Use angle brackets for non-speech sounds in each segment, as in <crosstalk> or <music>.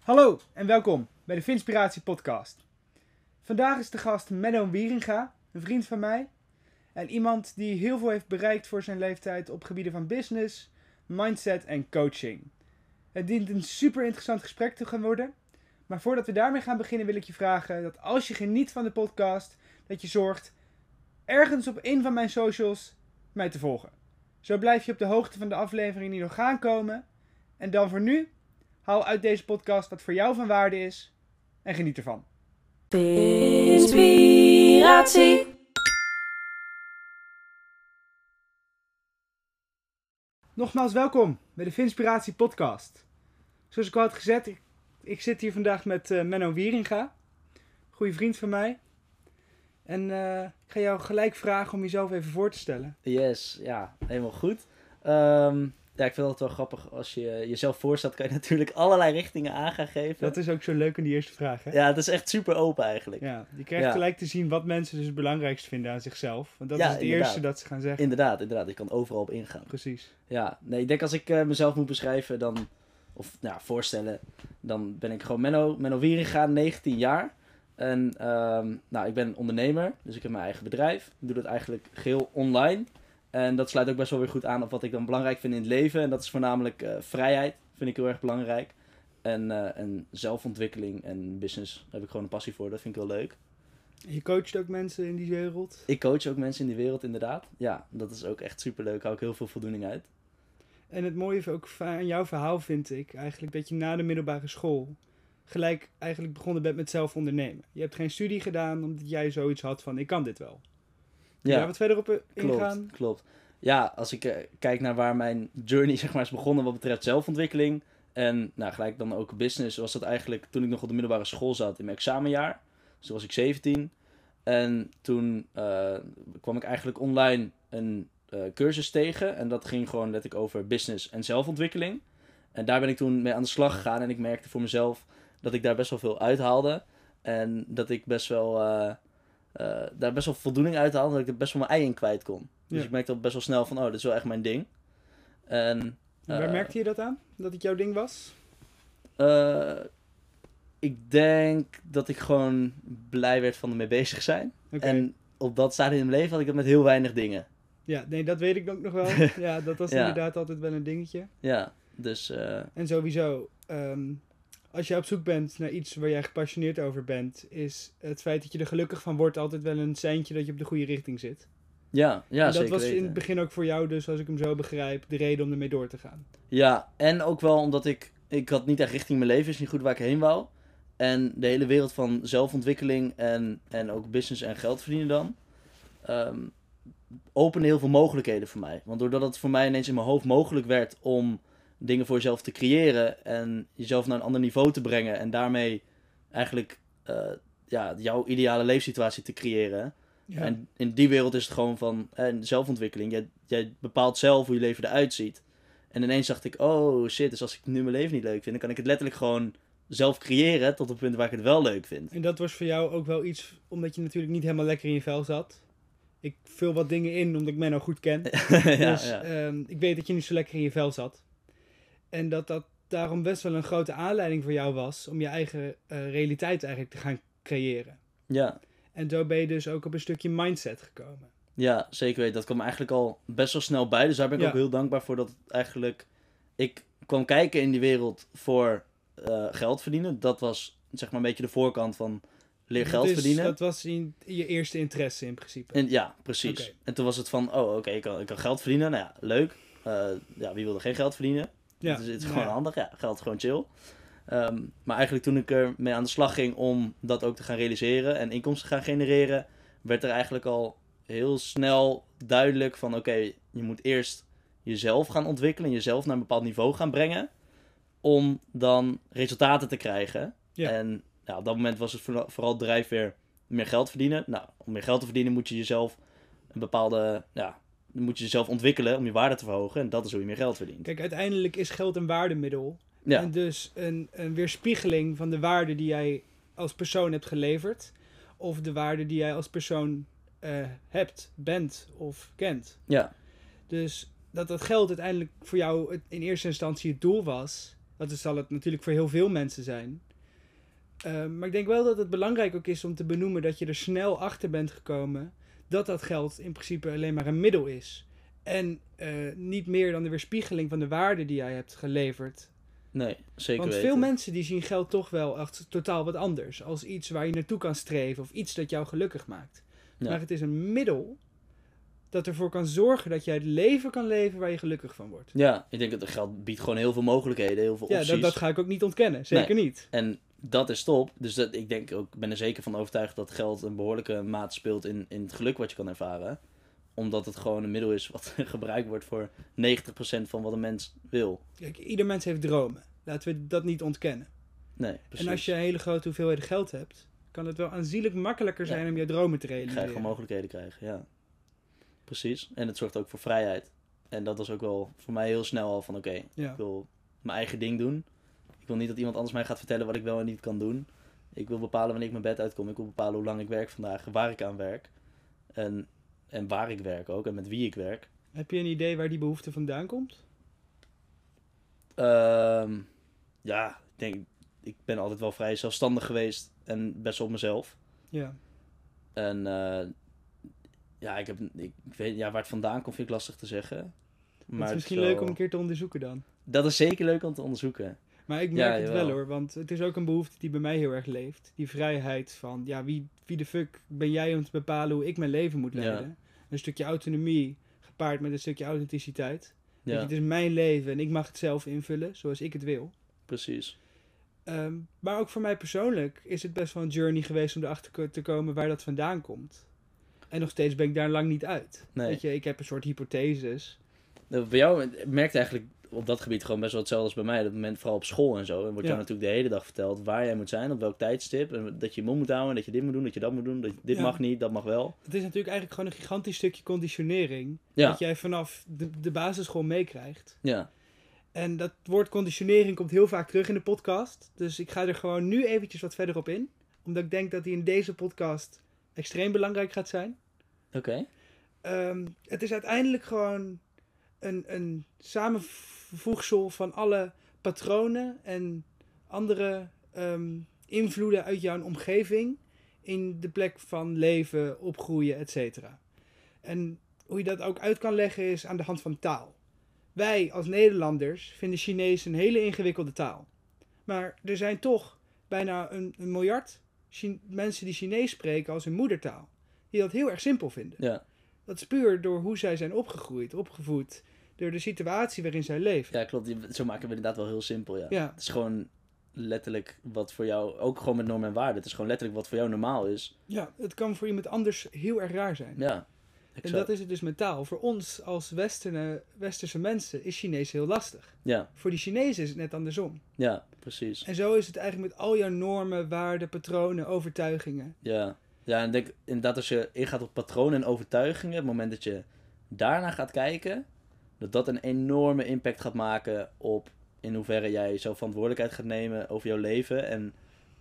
Hallo en welkom bij de Vinspiratie podcast. Vandaag is de gast Menno Wieringa, een vriend van mij. En iemand die heel veel heeft bereikt voor zijn leeftijd op gebieden van business, mindset en coaching. Het dient een super interessant gesprek te gaan worden. Maar voordat we daarmee gaan beginnen wil ik je vragen dat als je geniet van de podcast, dat je zorgt ergens op een van mijn socials mij te volgen. Zo blijf je op de hoogte van de afleveringen die nog gaan komen. En dan voor nu, haal uit deze podcast wat voor jou van waarde is en geniet ervan. Inspiratie. Nogmaals welkom bij de Vinspiratie podcast. Zoals ik al had gezet, ik, ik zit hier vandaag met eh, Menno Wieringa. Goeie vriend van mij. En eh, ik ga jou gelijk vragen om jezelf even voor te stellen. Yes, ja, helemaal goed. Ehm, ja, ik vind het wel grappig als je jezelf voorstelt, kan je <laughs> natuurlijk allerlei richtingen aan gaan geven. Dat is ook zo leuk in die eerste vraag, hè? Ja, het is echt super open eigenlijk. Ja, je krijgt Ja. gelijk te zien wat mensen dus het belangrijkst vinden aan zichzelf. Want dat Ja, is het inderdaad. eerste dat ze gaan zeggen. Inderdaad, inderdaad, je kan overal op ingaan. Precies. Ja, nee, ik denk als ik eh, mezelf moet beschrijven, dan, of nou, voorstellen, dan ben ik gewoon Menno, Menno Wieringa, 19 jaar. En ehm, nou, ik ben ondernemer, dus ik heb mijn eigen bedrijf. Ik doe dat eigenlijk geheel online. En dat sluit ook best wel weer goed aan op wat ik dan belangrijk vind in het leven. En dat is voornamelijk eh, vrijheid, vind ik heel erg belangrijk. En, eh, en zelfontwikkeling en business daar heb ik gewoon een passie voor, dat vind ik wel leuk. Je coacht ook mensen in die wereld. Ik coach ook mensen in die wereld inderdaad. Ja, dat is ook echt super leuk, daar hou ik heel veel voldoening uit. En het mooie ook aan jouw verhaal vind ik eigenlijk dat je na de middelbare school gelijk eigenlijk begonnen bent met zelf ondernemen. Je hebt geen studie gedaan omdat jij zoiets had van ik kan dit wel. Kun je daar wat verder op eh, ingaan? Klopt, klopt. Ja, als ik eh, kijk naar waar mijn journey <laughs> zeg maar, is begonnen wat betreft zelfontwikkeling en nou, gelijk dan ook business, was dat eigenlijk toen ik nog op de middelbare school zat in mijn examenjaar. Dus toen was ik 17. En toen eh, kwam ik eigenlijk online een cursus tegen en dat ging gewoon letterlijk over business en zelfontwikkeling. En daar ben ik toen mee aan de slag gegaan en ik merkte voor mezelf dat ik daar best wel veel uithaalde. En dat ik best wel, eh, daar best wel voldoening uit haalde, dat ik er best wel mijn ei in kwijt kon. Dus Ja. ik merkte al best wel snel van, oh, dit is wel echt mijn ding. En, En waar eh, merkte je dat aan? Dat het jouw ding was? eh, ik denk dat ik gewoon blij werd van ermee bezig zijn. En op dat stadium in mijn leven had ik dat met heel weinig dingen. Ja, nee, dat weet ik ook nog wel. <laughs> ja, dat was Ja. inderdaad altijd wel een dingetje. Ja, dus En sowieso, ehm, als je op zoek bent naar iets waar jij gepassioneerd over bent, is het feit dat je er gelukkig van wordt altijd wel een seintje dat je op de goede richting zit. ja, ja en dat zeker was in het begin ook voor jou dus, als ik hem zo begrijp, de reden om ermee door te gaan. Ja, en ook wel omdat ik, ik had niet echt richting mijn leven, is niet goed waar ik heen wou. En de hele wereld van zelfontwikkeling en, en ook business en geld verdienen dan, ehm, opende heel veel mogelijkheden voor mij. Want doordat het voor mij ineens in mijn hoofd mogelijk werd om dingen voor jezelf te creëren en jezelf naar een ander niveau te brengen en daarmee eigenlijk eh, ja, jouw ideale leefsituatie te creëren. Ja. En in die wereld is het gewoon van eh, zelfontwikkeling. Jij, jij bepaalt zelf hoe je leven eruit ziet. En ineens dacht ik, oh shit, dus als ik nu mijn leven niet leuk vind, dan kan ik het letterlijk gewoon zelf creëren tot het punt waar ik het wel leuk vind. En dat was voor jou ook wel iets, omdat je natuurlijk niet helemaal lekker in je vel zat. Ik vul wat dingen in, omdat ik Menno goed ken. <laughs> ja, dus ja. ehm, ik weet dat je niet zo lekker in je vel zat. En dat dat daarom best wel een grote aanleiding voor jou was om je eigen eh, realiteit eigenlijk te gaan creëren. ja, En zo ben je dus ook op een stukje mindset gekomen. ja, zeker weten. Dat kwam eigenlijk al best wel snel bij. Dus daar ben ik Ja. ook heel dankbaar voor dat het eigenlijk... Ik kwam kijken in die wereld voor eh, geld verdienen. Dat was zeg maar een beetje de voorkant van leer geld Dus verdienen. dat was in, je eerste interesse in principe. En, ja, precies. En toen was het van, oh oké, ik, kan, ik kan geld verdienen. Nou ja, leuk. Eh, ja, wie wilde geen geld verdienen? Ja, het is, het is nou gewoon ja. handig. Ja, geld is gewoon chill. Ehm, maar eigenlijk toen ik er mee aan de slag ging om dat ook te gaan realiseren en inkomsten te gaan genereren, werd er eigenlijk al heel snel duidelijk van oké, je moet eerst jezelf gaan ontwikkelen, jezelf naar een bepaald niveau gaan brengen, om dan resultaten te krijgen. Ja. En ja, op dat moment was het vooral, vooral drijfveer meer geld verdienen. Nou, om meer geld te verdienen moet je jezelf een bepaalde, ja, dan moet je jezelf ontwikkelen om je waarde te verhogen. En dat is hoe je meer geld verdient. Kijk, uiteindelijk is geld een waardemiddel. Ja, En dus een, een weerspiegeling van de waarde die jij als persoon hebt geleverd. Of de waarde die jij als persoon eh, hebt, bent of kent. ja, Dus dat dat geld uiteindelijk voor jou het- in eerste instantie het doel was. Dat zal het natuurlijk voor heel veel mensen zijn. Eh, maar ik denk wel dat het belangrijk ook is om te benoemen dat je er snel achter bent gekomen dat dat geld in principe alleen maar een middel is. En eh, niet meer dan de weerspiegeling van de waarde die jij hebt geleverd. Nee, zeker Want weten. veel mensen die zien geld toch wel echt totaal wat anders. Als iets waar je naartoe kan streven of iets dat jou gelukkig maakt. Ja. Maar het is een middel dat ervoor kan zorgen dat jij het leven kan leven waar je gelukkig van wordt. Ja, ik denk dat geld biedt gewoon heel veel mogelijkheden, heel veel Ja, opties. dat, dat ga ik ook niet ontkennen. Zeker niet. En dat is top. Dus dat, ik denk ook, ben er zeker van overtuigd dat geld een behoorlijke maat speelt in, in het geluk wat je kan ervaren. Omdat het gewoon een middel is wat <laughs> gebruikt wordt voor 90% van wat een mens wil. Kijk, ieder mens heeft dromen. Laten we dat niet ontkennen. Nee, precies. En als je een hele grote hoeveelheid geld hebt, kan het wel aanzienlijk makkelijker Ja. zijn om je dromen te ga je realiseren. gewoon mogelijkheden krijgen, ja. Precies. En het zorgt ook voor vrijheid. En dat was ook wel voor mij heel snel al van, oké, Ja. ik wil mijn eigen ding doen. Ik wil niet dat iemand anders mij gaat vertellen wat ik wel en niet kan doen. Ik wil bepalen wanneer ik mijn bed uitkom. Ik wil bepalen hoe lang ik werk vandaag, waar ik aan werk. En, en waar ik werk ook en met wie ik werk. Heb je een idee waar die behoefte vandaan komt? Ehm, ja, ik denk, ik ben altijd wel vrij zelfstandig geweest en best op mezelf. Ja. En eh, ja, ik heb, ik, ik weet, ja, waar het vandaan komt vind ik lastig te zeggen. Maar het is misschien wel- leuk om een keer te onderzoeken dan. Dat is zeker leuk om te onderzoeken. Maar ik Ja, merk het wel hoor, want het is ook een behoefte die bij mij heel erg leeft. Die vrijheid van, ja, wie, wie de fuck ben jij om te bepalen hoe ik mijn leven moet leiden? Een stukje autonomie gepaard met een stukje authenticiteit. Ja, je, het is mijn leven en ik mag het zelf invullen zoals ik het wil. precies. Ehm, maar ook voor mij persoonlijk is het best wel een journey geweest om erachter te komen waar dat vandaan komt. En nog steeds ben ik daar lang niet uit. Nee. Weet je, ik heb een soort hypotheses. Nou, Bij jou merkt eigenlijk op dat gebied gewoon best wel hetzelfde als bij mij. Dat moment vooral op school en zo. En wordt Ja. jou natuurlijk de hele dag verteld waar jij moet zijn, op welk tijdstip. En dat je je mond moet houden, en dat je dit moet doen, dat je dat moet doen. Dat je- dit Ja. mag niet, dat mag wel. Het is natuurlijk eigenlijk gewoon een gigantisch stukje conditionering. Ja. Dat jij vanaf de, de basisschool meekrijgt. Ja, En dat woord conditionering komt heel vaak terug in de podcast. Dus ik ga er gewoon nu eventjes wat verder op in. Omdat ik denk dat die in deze podcast extreem belangrijk gaat zijn. oké. Ehm, het is uiteindelijk gewoon een, een samenvoegsel van alle patronen en andere ehm, invloeden uit jouw omgeving in de plek van leven, opgroeien, etc. En hoe je dat ook uit kan leggen is aan de hand van taal. Wij als Nederlanders vinden Chinees een hele ingewikkelde taal. Maar er zijn toch bijna een, een miljard mensen die Chinees spreken als hun moedertaal. Die dat heel erg simpel vinden. Ja. Dat is puur door hoe zij zijn opgegroeid, opgevoed. Door de situatie waarin zij leven. ja, klopt. Zo maken we inderdaad wel heel simpel, ja. Ja. Het is gewoon letterlijk wat voor jou, ook gewoon met normen en waarden. Het is gewoon letterlijk wat voor jou normaal is. Ja, het kan voor iemand anders heel erg raar zijn. Ja, en dat is het dus met taal. Voor ons als westerne, westerse mensen is Chinees heel lastig. Ja, Voor die Chinezen is het net andersom. ja, precies. En zo is het eigenlijk met al jouw normen, waarden, patronen, overtuigingen. Ja. ja, en denk inderdaad als je ingaat op patronen en overtuigingen, het moment dat je daarna gaat kijken, dat dat een enorme impact gaat maken op in hoeverre jij zelf verantwoordelijkheid gaat nemen over jouw leven en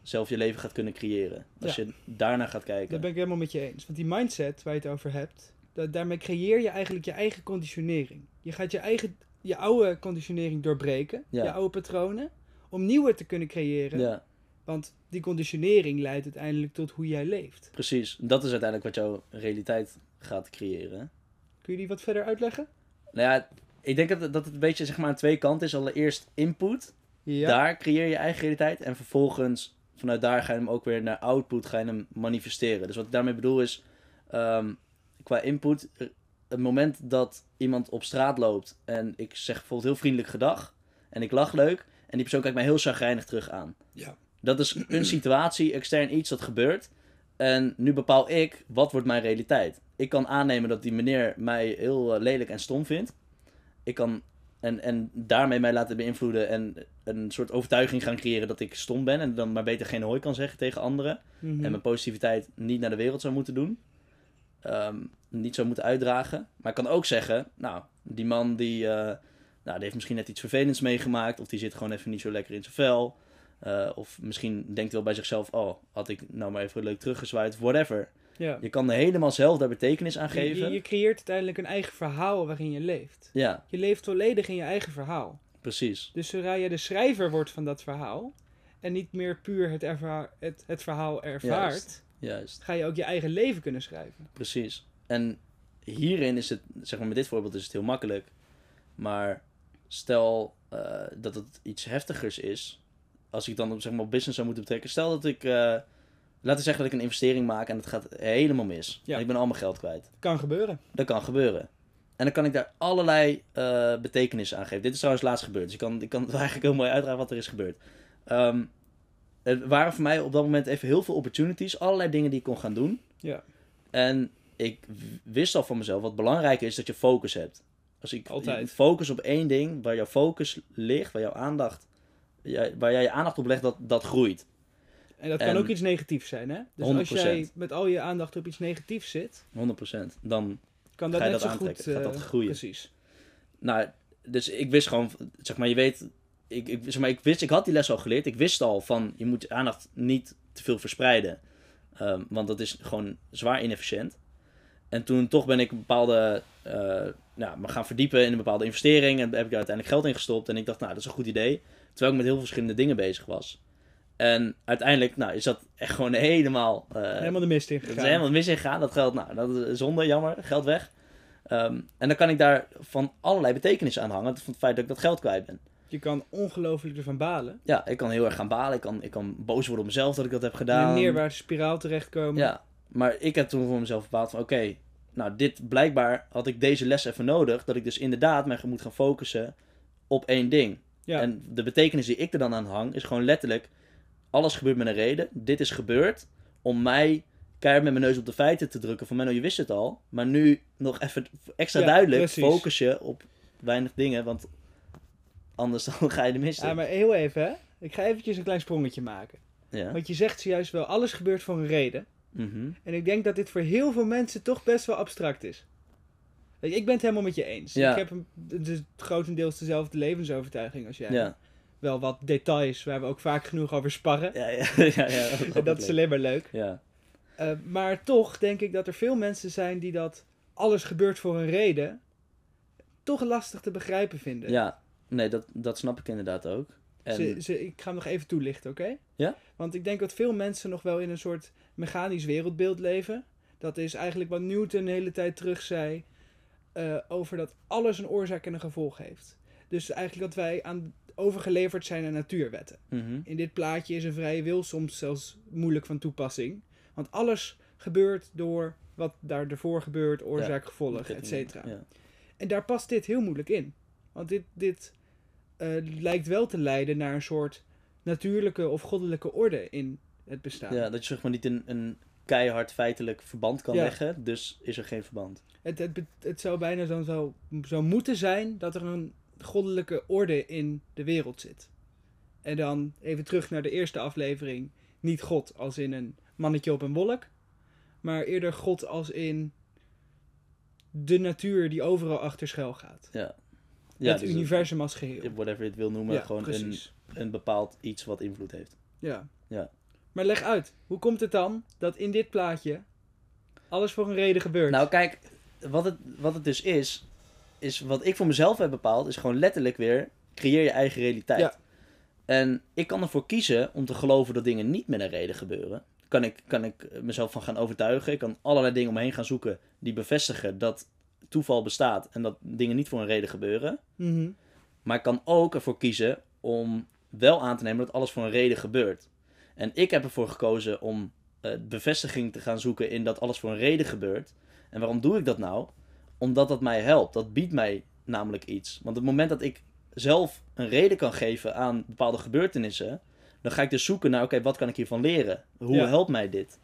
zelf je leven gaat kunnen creëren. Als je daarna gaat kijken. Daar ben ik helemaal met je eens. Want die mindset waar je het over hebt, dat, daarmee creëer je eigenlijk je eigen conditionering. Je gaat je eigen, je oude conditionering doorbreken, Ja. je oude patronen, om nieuwe te kunnen creëren. Ja, Want die conditionering leidt uiteindelijk tot hoe jij leeft. precies. Dat is uiteindelijk wat jouw realiteit gaat creëren. Kun je die wat verder uitleggen? Nou ja, ik denk dat, het- dat het een beetje zeg maar aan twee kanten is. Allereerst input, Ja. daar creëer je eigen realiteit. En vervolgens, vanuit daar ga je hem ook weer naar output, ga je hem manifesteren. Dus wat ik daarmee bedoel is, ehm, qua input, eh, het moment dat iemand op straat loopt en ik zeg bijvoorbeeld heel vriendelijk gedag en ik lach leuk en die persoon kijkt mij heel chagrijnig terug aan. Ja. Dat is een <clears throat> situatie, extern iets dat gebeurt. En nu bepaal ik, wat wordt mijn realiteit? Ik kan aannemen dat die meneer mij heel eh, lelijk en stom vindt. Ik kan en, en daarmee mij laten beïnvloeden en een soort overtuiging gaan creëren dat ik stom ben. En dan maar beter geen hooi kan zeggen tegen anderen. Mhm. En mijn positiviteit niet naar de wereld zou moeten doen. Ehm, niet zou moeten uitdragen. Maar ik kan ook zeggen, nou, die man die, eh, nou, die heeft misschien net iets vervelends meegemaakt. Of die zit gewoon even niet zo lekker in zijn vel. Eh, of misschien denkt wel bij zichzelf, oh, had ik nou maar even leuk teruggezwaaid. Whatever. Ja. Je kan er helemaal zelf daar betekenis aan je, geven. je creëert uiteindelijk een eigen verhaal waarin je leeft. Ja, Je leeft volledig in je eigen verhaal. Precies. Dus zodra je de schrijver wordt van dat verhaal en niet meer puur het, het, het verhaal ervaart, Juist. Juist. ga je ook je eigen leven kunnen schrijven. Precies. En hierin is het, zeg maar met dit voorbeeld is het heel makkelijk. Maar stel eh, dat het iets heftigers is. Als ik dan op, zeg maar, business zou moeten betrekken. Stel dat ik, eh, laten we zeggen dat ik een investering maak en het gaat helemaal mis. Ja. En ik ben al mijn geld kwijt. Kan gebeuren. Dat kan gebeuren. En dan kan ik daar allerlei eh betekenissen aan geven. Dit is trouwens laatst gebeurd. Dus ik kan, ik kan het <laughs> eigenlijk heel mooi uitdragen wat er is gebeurd. Ehm, er waren voor mij op dat moment even heel veel opportunities. Allerlei dingen die ik kon gaan doen. Ja. En ik wist al van mezelf wat belangrijk is dat je focus hebt. Als ik Altijd. focus op één ding, waar jouw focus ligt, waar jouw aandacht, waar jij je aandacht op legt, dat, dat groeit. En dat kan En- ook iets negatiefs zijn, hè? Dus 100%. als jij met al je aandacht op iets negatiefs zit, 100%. Dan kan dat Ga je net dat zo goed... aantrekken, gaat dat eh, groeien. Precies. Nou, dus ik wist gewoon, zeg maar, je weet, ik, ik, zeg maar, ik wist, ik had die les al geleerd. Ik wist al van, je moet je aandacht niet te veel verspreiden. Ehm, want dat is gewoon zwaar inefficiënt. En toen toch ben ik een bepaalde, eh nou, me gaan verdiepen in een bepaalde investering. En heb ik daar uiteindelijk geld in gestopt. En ik dacht, nou, dat is een goed idee. Terwijl ik met heel veel verschillende dingen bezig was. En uiteindelijk, nou, is dat echt gewoon helemaal... eh, helemaal de mist in dat is helemaal mis ingegaan. Dat geld, nou, dat is zonde, jammer, geld weg. Ehm, en dan kan ik daar van allerlei betekenissen aan hangen. Van het feit dat ik dat geld kwijt ben. Je kan ongelooflijk ervan balen. Ja, ik kan heel erg gaan balen. Ik kan, ik kan boos worden op mezelf dat ik dat heb In gedaan. een neerwaartse spiraal terechtkomen. Ja, maar ik heb toen voor mezelf bepaald van oké, nou dit blijkbaar had ik deze les even nodig. Dat ik dus inderdaad mij moet gaan focussen op één ding. Ja. En de betekenis die ik er dan aan hang is gewoon letterlijk, alles gebeurt met een reden. Dit is gebeurd om mij keihard met mijn neus op de feiten te drukken. Van Menno, je wist het al. Maar nu nog even extra Ja, duidelijk precies. focus je op weinig dingen. Want anders <laughs> dan ga je de mist in. Ja, maar heel even, hè? Ik ga eventjes een klein sprongetje maken. Ja. Want je zegt zojuist wel, alles gebeurt voor een reden. Mhm. En ik denk dat dit voor heel veel mensen toch best wel abstract is. Ik ben het helemaal met je eens. Ja. Ik heb dus grotendeels dezelfde levensovertuiging als jij. ja. Wel wat details waar we ook vaak genoeg over sparren. Ja, ja, <laughs> ja, ja, En dat is alleen maar leuk. Ja, Eh, maar toch denk ik dat er veel mensen zijn die dat alles gebeurt voor een reden toch lastig te begrijpen vinden. ja. nee, dat, dat snap ik inderdaad ook. En, Ze, ze, ik ga hem nog even toelichten, oké? Ja? Want ik denk dat veel mensen nog wel in een soort mechanisch wereldbeeld leven. Dat is eigenlijk wat Newton de hele tijd terug zei. eh, over dat alles een oorzaak en een gevolg heeft. Dus eigenlijk dat wij aan, overgeleverd zijn aan natuurwetten. Mhm. In dit plaatje is een vrije wil soms zelfs moeilijk van toepassing. Want alles gebeurt door wat daar ervoor gebeurt, oorzaak, gevolg, et cetera. Ja. En daar past dit heel moeilijk in. Want dit, dit eh, lijkt wel te leiden naar een soort natuurlijke of goddelijke orde in het bestaan. ja, dat je zeg maar niet een, een keihard feitelijk verband kan Ja. leggen, dus is er geen verband. Het, het, het zou bijna dan zo, zo moeten zijn dat er een goddelijke orde in de wereld zit. En dan even terug naar de eerste aflevering. Niet God als in een mannetje op een wolk. Maar eerder God als in de natuur die overal achter schuil gaat. Ja. Ja, het dus universum als geheel. het- whatever je het wil noemen, Ja, gewoon een, een bepaald iets wat invloed heeft. Ja. Ja. Maar leg uit, hoe komt het dan dat in dit plaatje alles voor een reden gebeurt? Nou, kijk, wat het, wat het dus is, is wat ik voor mezelf heb bepaald, is gewoon letterlijk weer, creëer je eigen realiteit. Ja. En ik kan ervoor kiezen om te geloven dat dingen niet met een reden gebeuren. Kan ik, kan ik mezelf van gaan overtuigen. Ik kan allerlei dingen omheen gaan zoeken die bevestigen dat toeval bestaat en dat dingen niet voor een reden gebeuren. Mhm. Maar ik kan ook ervoor kiezen om wel aan te nemen dat alles voor een reden gebeurt. En ik heb ervoor gekozen om eh, bevestiging te gaan zoeken in dat alles voor een reden gebeurt. En waarom doe ik dat nou? Omdat dat mij helpt. Dat biedt mij namelijk iets. Want het moment dat ik zelf een reden kan geven aan bepaalde gebeurtenissen, dan ga ik dus zoeken naar, oké, wat kan ik hiervan leren? Hoe Ja. helpt mij dit?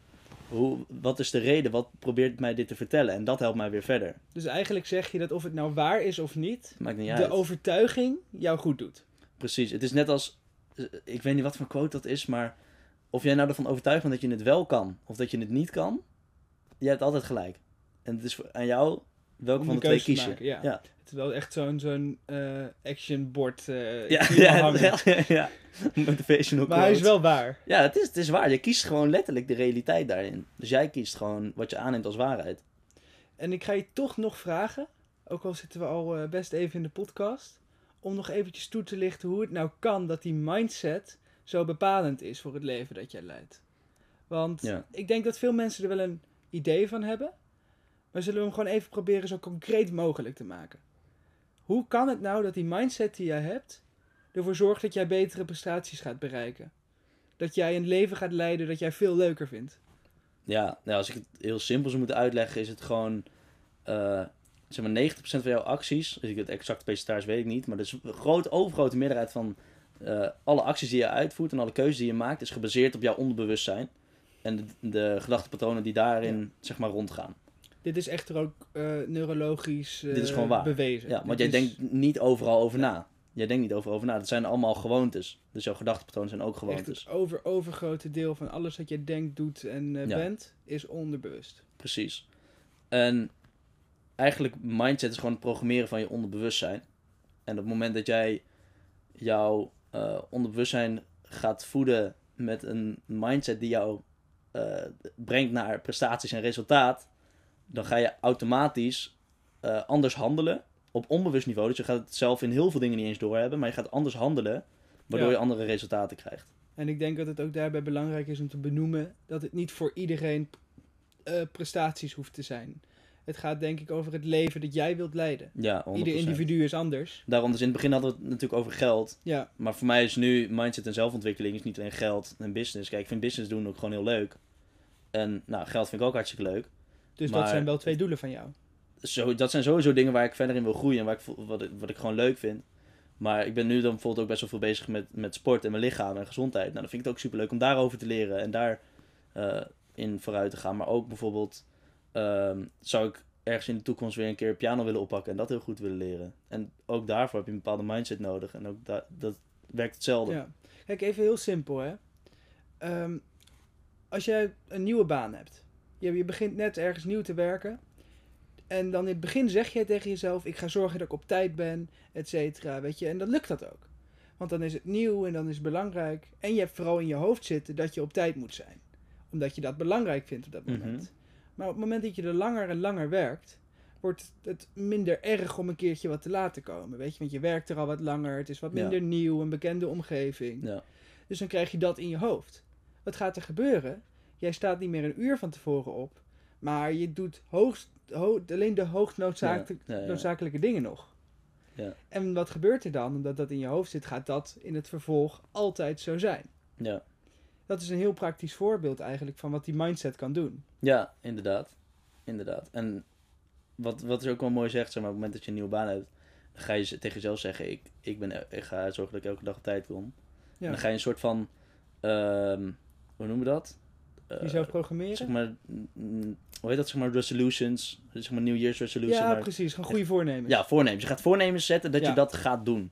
Hoe, wat is de reden? Wat probeert mij dit te vertellen? En dat helpt mij weer verder. Dus eigenlijk zeg je dat of het nou waar is of niet, Maakt niet de uit. overtuiging jou goed doet. Precies. Het is net als. Ik weet niet wat voor quote dat is, maar. Of jij nou ervan overtuigd bent dat je het wel kan, of dat je het niet kan, jij hebt altijd gelijk. En het is aan jou welke van de twee je. maken, ja. ja. Het is wel echt zo'n zo'n eh actionbord. eh Ja, ja, ja, ja. <laughs> Motivational Maar hij is wel waar. Ja, het is, het is waar. Je kiest gewoon letterlijk de realiteit daarin. Dus jij kiest gewoon wat je aanneemt als waarheid. En ik ga je toch nog vragen, ook al zitten we al eh, best even in de podcast, om nog eventjes toe te lichten hoe het nou kan dat die mindset zo bepalend is voor het leven dat jij leidt. Want Ja. ik denk dat veel mensen er wel een idee van hebben, maar zullen we hem gewoon even proberen zo concreet mogelijk te maken. Hoe kan het nou dat die mindset die jij hebt ervoor zorgt dat jij betere prestaties gaat bereiken? Dat jij een leven gaat leiden dat jij veel leuker vindt? Ja, nou, als ik het heel simpel zou moeten uitleggen, is het gewoon... eh, zeg maar 90% van jouw acties, dus ik het exacte percentage weet ik niet, maar dus een groot, overgrote meerderheid van eh, alle acties die je uitvoert en alle keuzes die je maakt, is gebaseerd op jouw onderbewustzijn. En de, de gedachtepatronen die daarin, zeg maar, rondgaan. Dit is echter ook eh, neurologisch eh, Dit is gewoon waar. bewezen. Ja, want Dit jij is- denkt niet overal over na. Jij denkt niet overal over na. Dat zijn allemaal gewoontes. Dus jouw gedachtepatronen zijn ook Echt gewoontes. het over, overgrote deel van alles wat je denkt, doet en eh, Ja. bent, is onderbewust. Precies. En eigenlijk mindset is gewoon het programmeren van je onderbewustzijn. En op het moment dat jij jouw eh, onderbewustzijn gaat voeden met een mindset die jou eh, brengt naar prestaties en resultaat, dan ga je automatisch eh, anders handelen op onbewust niveau. Dus je gaat het zelf in heel veel dingen niet eens doorhebben, maar je gaat anders handelen, waardoor Ja. je andere resultaten krijgt. En ik denk dat het ook daarbij belangrijk is om te benoemen dat het niet voor iedereen eh, prestaties hoeft te zijn. Het gaat denk ik over het leven dat jij wilt leiden. Ja, 100%. Ieder individu is anders. Daarom, dus in het begin hadden we het natuurlijk over geld. Ja, Maar voor mij is nu mindset en zelfontwikkeling is niet alleen geld en business. Kijk, ik vind business doen ook gewoon heel leuk. En nou, geld vind ik ook hartstikke leuk. Dus Maar- dat zijn wel twee doelen van jou. Zo, dat zijn sowieso dingen waar ik verder in wil groeien en waar ik, wat, ik- wat ik gewoon leuk vind. Maar ik ben nu dan bijvoorbeeld ook best wel veel bezig met, met sport en mijn lichaam en gezondheid. Nou, dan vind ik het ook super leuk om daarover te leren en daar eh, in vooruit te gaan. Maar ook bijvoorbeeld ehm, zou ik ergens in de toekomst weer een keer piano willen oppakken en dat heel goed willen leren. En ook daarvoor heb je een bepaalde mindset nodig. En ook da- dat werkt hetzelfde. Ja. Kijk, even heel simpel hè. Ehm, als jij een nieuwe baan hebt. Je, je begint net ergens nieuw te werken. En dan in het begin zeg je tegen jezelf: Ik ga zorgen dat ik op tijd ben, et cetera. Weet je, en dan lukt dat ook. Want dan is het nieuw en dan is het belangrijk. En je hebt vooral in je hoofd zitten dat je op tijd moet zijn. Omdat je dat belangrijk vindt op dat Mhm. moment. Maar op het moment dat je er langer en langer werkt, wordt het minder erg om een keertje wat te laten komen. Weet je, want je werkt er al wat langer, het is wat Ja. minder nieuw, een bekende omgeving. Ja. Dus dan krijg je dat in je hoofd. Wat gaat er gebeuren? Jij staat niet meer een uur van tevoren op, maar je doet hoogst, ho- alleen de hoogst noodzakelijk- Ja, ja, ja. noodzakelijke dingen nog. Ja. En wat gebeurt er dan? Omdat dat in je hoofd zit, gaat dat in het vervolg altijd zo zijn. Ja. Dat is een heel praktisch voorbeeld eigenlijk van wat die mindset kan doen. Ja, inderdaad. Inderdaad. En wat, wat is ook wel mooi zegt, zeg maar, op het moment dat je een nieuwe baan hebt, dan ga je tegen jezelf zeggen, ik, ik, ben, ik ga zorgen dat ik elke dag op tijd kom. Ja. En dan ga je een soort van, ehm, hoe noemen we dat? Eh, Jezelf programmeren? zeg maar, mm, hoe heet dat, zeg maar, resolutions, zeg maar New Year's resolution. ja, maar- precies. Gewoon goede voornemens. ja, voornemens. Je gaat voornemens zetten dat Ja. je dat gaat doen.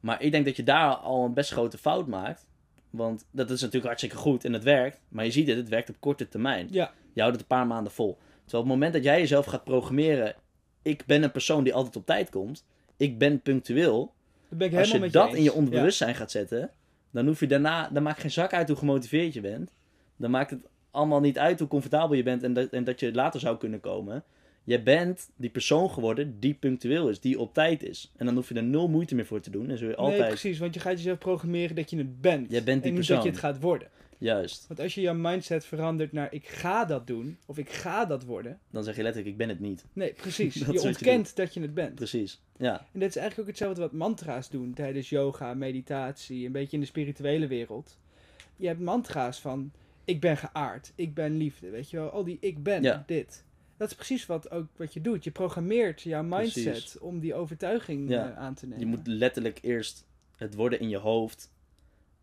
Maar ik denk dat je daar al een best grote fout maakt. Want dat is natuurlijk hartstikke goed en het werkt. Maar je ziet het, het werkt op korte termijn. Ja. Je houdt het een paar maanden vol. Terwijl op het moment dat jij jezelf gaat programmeren... Ik ben een persoon die altijd op tijd komt. Ik ben punctueel. Ben ik Als je dat in je onderbewustzijn gaat zetten... Dan hoef je daarna... Dan maakt geen zak uit hoe gemotiveerd je bent. Dan maakt het allemaal niet uit hoe comfortabel je bent... En dat, en dat je later zou kunnen komen. Je bent die persoon geworden die punctueel is. Die op tijd is. En dan hoef je er nul moeite meer voor te doen. En zul je Nee, altijd... precies. Want je gaat jezelf programmeren dat je het bent. Jij bent die en persoon. dat je het gaat worden. Juist. Want als je jouw mindset verandert naar ik ga dat doen, of ik ga dat worden. Dan zeg je letterlijk, ik ben het niet. Nee, precies. <laughs> Dat je je ontkent dat je het bent. Precies. Ja. En dit is eigenlijk ook hetzelfde wat mantra's doen tijdens yoga, meditatie, een beetje in de spirituele wereld. Je hebt mantra's van ik ben geaard, ik ben liefde, weet je wel, al die ik ben, Ja. dit. Dat is precies wat, ook wat je doet. Je programmeert jouw mindset Precies. om die overtuiging Ja. eh, aan te nemen. Je moet letterlijk eerst het worden in je hoofd.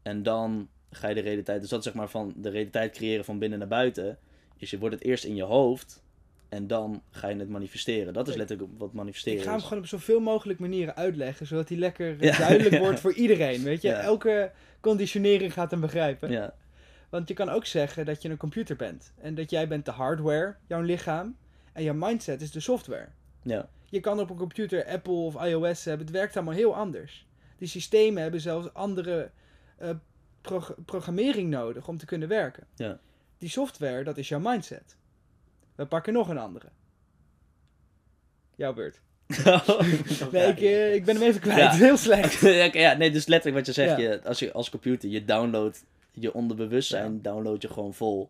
En dan ga je de realiteit. Dus dat zeg maar van de realiteit creëren van binnen naar buiten. Is je wordt het eerst in je hoofd. En dan ga je het manifesteren. Dat is letterlijk wat manifesteren Ik ga hem is. gewoon op zoveel mogelijk manieren uitleggen, zodat hij lekker Ja. duidelijk wordt <laughs> voor iedereen. Weet je, elke conditionering gaat hem begrijpen. Ja, Want je kan ook zeggen dat je een computer bent. En dat jij bent de hardware, jouw lichaam. En jouw mindset is de software. ja, Je kan op een computer Apple of iOS hebben. Het werkt allemaal heel anders. Die systemen hebben zelfs andere eh, prog- programmering nodig om te kunnen werken. Ja. Die software, dat is jouw mindset. We pakken nog een andere. Jouw beurt. <laughs> Nee, ik, eh, ik ben hem even kwijt. Ja. <laughs> Heel slecht. <laughs> ja, nee, dus letterlijk wat je zegt, Ja. je, als je als computer, je download je onderbewustzijn, Ja. download je gewoon vol.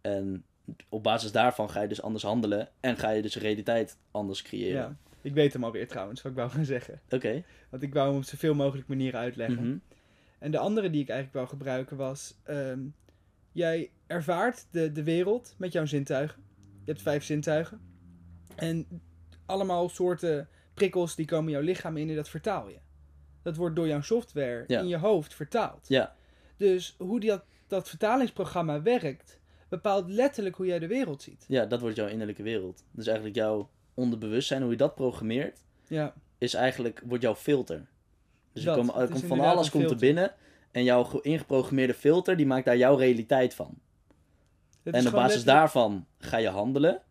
En op basis daarvan ga je dus anders handelen en ga je dus realiteit anders creëren. Ja. Ik weet hem alweer trouwens, wat ik wou gaan zeggen. Oké. Want ik wou hem op zoveel mogelijk manieren uitleggen. Mhm. En de andere die ik eigenlijk wou gebruiken was... ehm, jij ervaart de, de wereld met jouw zintuigen. Je hebt vijf zintuigen. En allemaal soorten prikkels die komen jouw lichaam in en dat vertaal je. Dat wordt door jouw software Ja. in je hoofd vertaald. Ja. Dus hoe die dat, dat vertalingsprogramma werkt... bepaalt letterlijk hoe jij de wereld ziet. ja, dat wordt jouw innerlijke wereld. Dus eigenlijk jouw onderbewustzijn, hoe je dat programmeert, Ja, is eigenlijk, wordt jouw filter. Dus Dat, er komt van alles komt er binnen en jouw ge- ingeprogrammeerde filter, die maakt daar jouw realiteit van. het En op basis letterlijk- daarvan ga je handelen.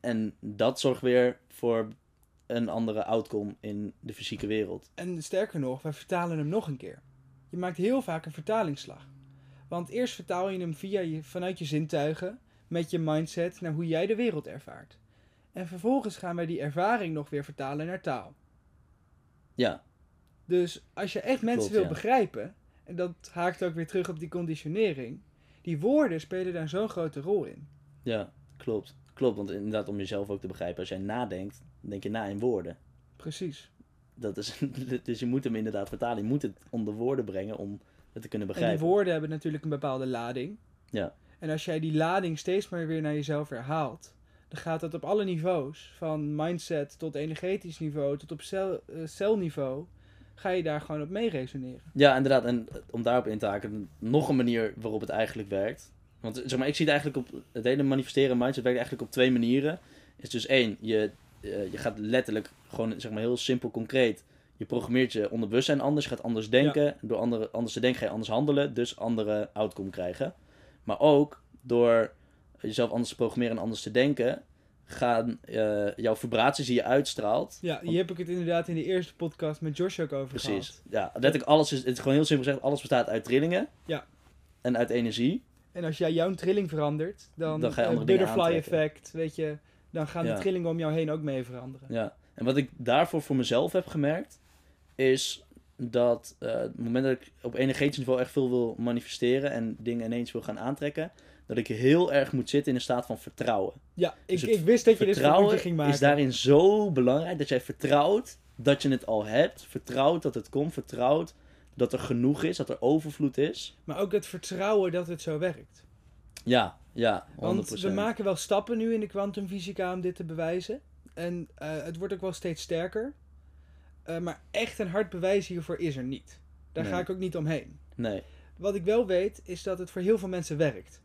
En dat zorgt weer voor een andere outcome in de fysieke wereld. En sterker nog, wij vertalen hem nog een keer. Je maakt heel vaak een vertalingsslag. Want eerst vertaal je hem via je, vanuit je zintuigen, met je mindset, naar hoe jij de wereld ervaart. En vervolgens gaan wij die ervaring nog weer vertalen naar taal. Ja, Dus als je echt mensen Klopt, wil ja. begrijpen, en dat haakt ook weer terug op die conditionering, die woorden spelen daar zo'n grote rol in. ja, klopt. Klopt, want inderdaad om jezelf ook te begrijpen. Als jij nadenkt, denk je na in woorden. Precies. Dat is, <laughs> dus je moet hem inderdaad vertalen. Je moet het onder woorden brengen om het te kunnen En begrijpen. die woorden hebben natuurlijk een bepaalde lading. Ja. En als jij die lading steeds maar weer naar jezelf herhaalt, dan gaat dat op alle niveaus, van mindset tot energetisch niveau, tot op cel, eh, celniveau, ga je daar gewoon op mee resoneren. Ja, inderdaad. En om daarop in te haken, nog een manier waarop het eigenlijk werkt. Want zeg maar, ik zie het eigenlijk op het hele manifesteren mindset werkt eigenlijk op twee manieren. Is dus één, je, eh, je gaat letterlijk gewoon zeg maar heel simpel concreet. Je programmeert je onderbewustzijn anders, gaat anders denken. Door andere, anders te denken ga je anders handelen, dus andere outcome krijgen. Maar ook door jezelf anders te programmeren en anders te denken, gaan eh, jouw vibraties die je uitstraalt, Ja, hier heb ik het inderdaad in de eerste podcast met Josh ook over Precies. gehad. Ja, letterlijk alles is, het is gewoon heel simpel gezegd, alles bestaat uit trillingen. Ja. En uit energie. En als jij jouw trilling verandert, dan, Dan ga je eh, andere butterfly effect, weet je, dan gaan Ja. de trillingen om jou heen ook mee veranderen. Ja. En wat ik daarvoor voor mezelf heb gemerkt, is dat op het moment dat ik op energetisch niveau echt veel wil manifesteren en dingen ineens wil gaan aantrekken, dat ik heel erg moet zitten in een staat van vertrouwen. Ja, ik, Dus het ik wist dat je dit vertrouwen ging maken. is daarin zo belangrijk dat jij vertrouwt dat je het al hebt, vertrouwt dat het komt, vertrouwt dat er genoeg is, dat er overvloed is. Maar ook het vertrouwen dat het zo werkt. Ja, ja, 100%. Want we maken wel stappen nu in de kwantumfysica om dit te bewijzen. En eh, het wordt ook wel steeds sterker. Eh, maar echt een hard bewijs hiervoor is er niet. Daar ga ik ook niet omheen. Nee, Wat ik wel weet, is dat het voor heel veel mensen werkt.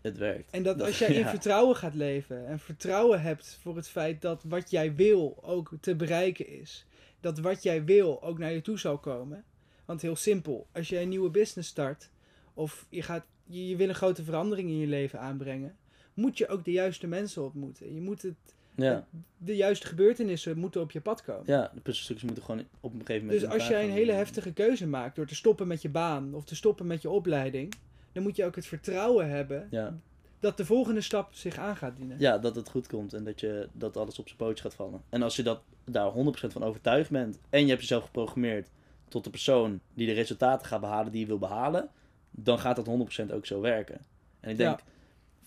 het werkt. En dat Dat- als jij <laughs> in vertrouwen gaat leven en vertrouwen hebt voor het feit dat wat jij wil ook te bereiken is. Dat wat jij wil ook naar je toe zal komen. Want heel simpel, als jij een nieuwe business start of je, gaat, je, je wil een grote verandering in je leven aanbrengen, moet je ook de juiste mensen ontmoeten. Je moet het, Ja, de juiste gebeurtenissen moeten op je pad komen. ja de puzzelstukjes moeten gewoon op een gegeven moment. Dus als jij een hele heftige keuze maakt door te stoppen met je baan of te stoppen met je opleiding, dan moet je ook het vertrouwen hebben Ja. dat de volgende stap zich aan gaat dienen. ja, dat het goed komt en dat, je, dat alles op zijn pootje gaat vallen. En als je dat, daar 100% van overtuigd bent en je hebt jezelf geprogrammeerd tot de persoon die de resultaten gaat behalen die je wil behalen, dan gaat dat 100% ook zo werken. En ik denk, Ja.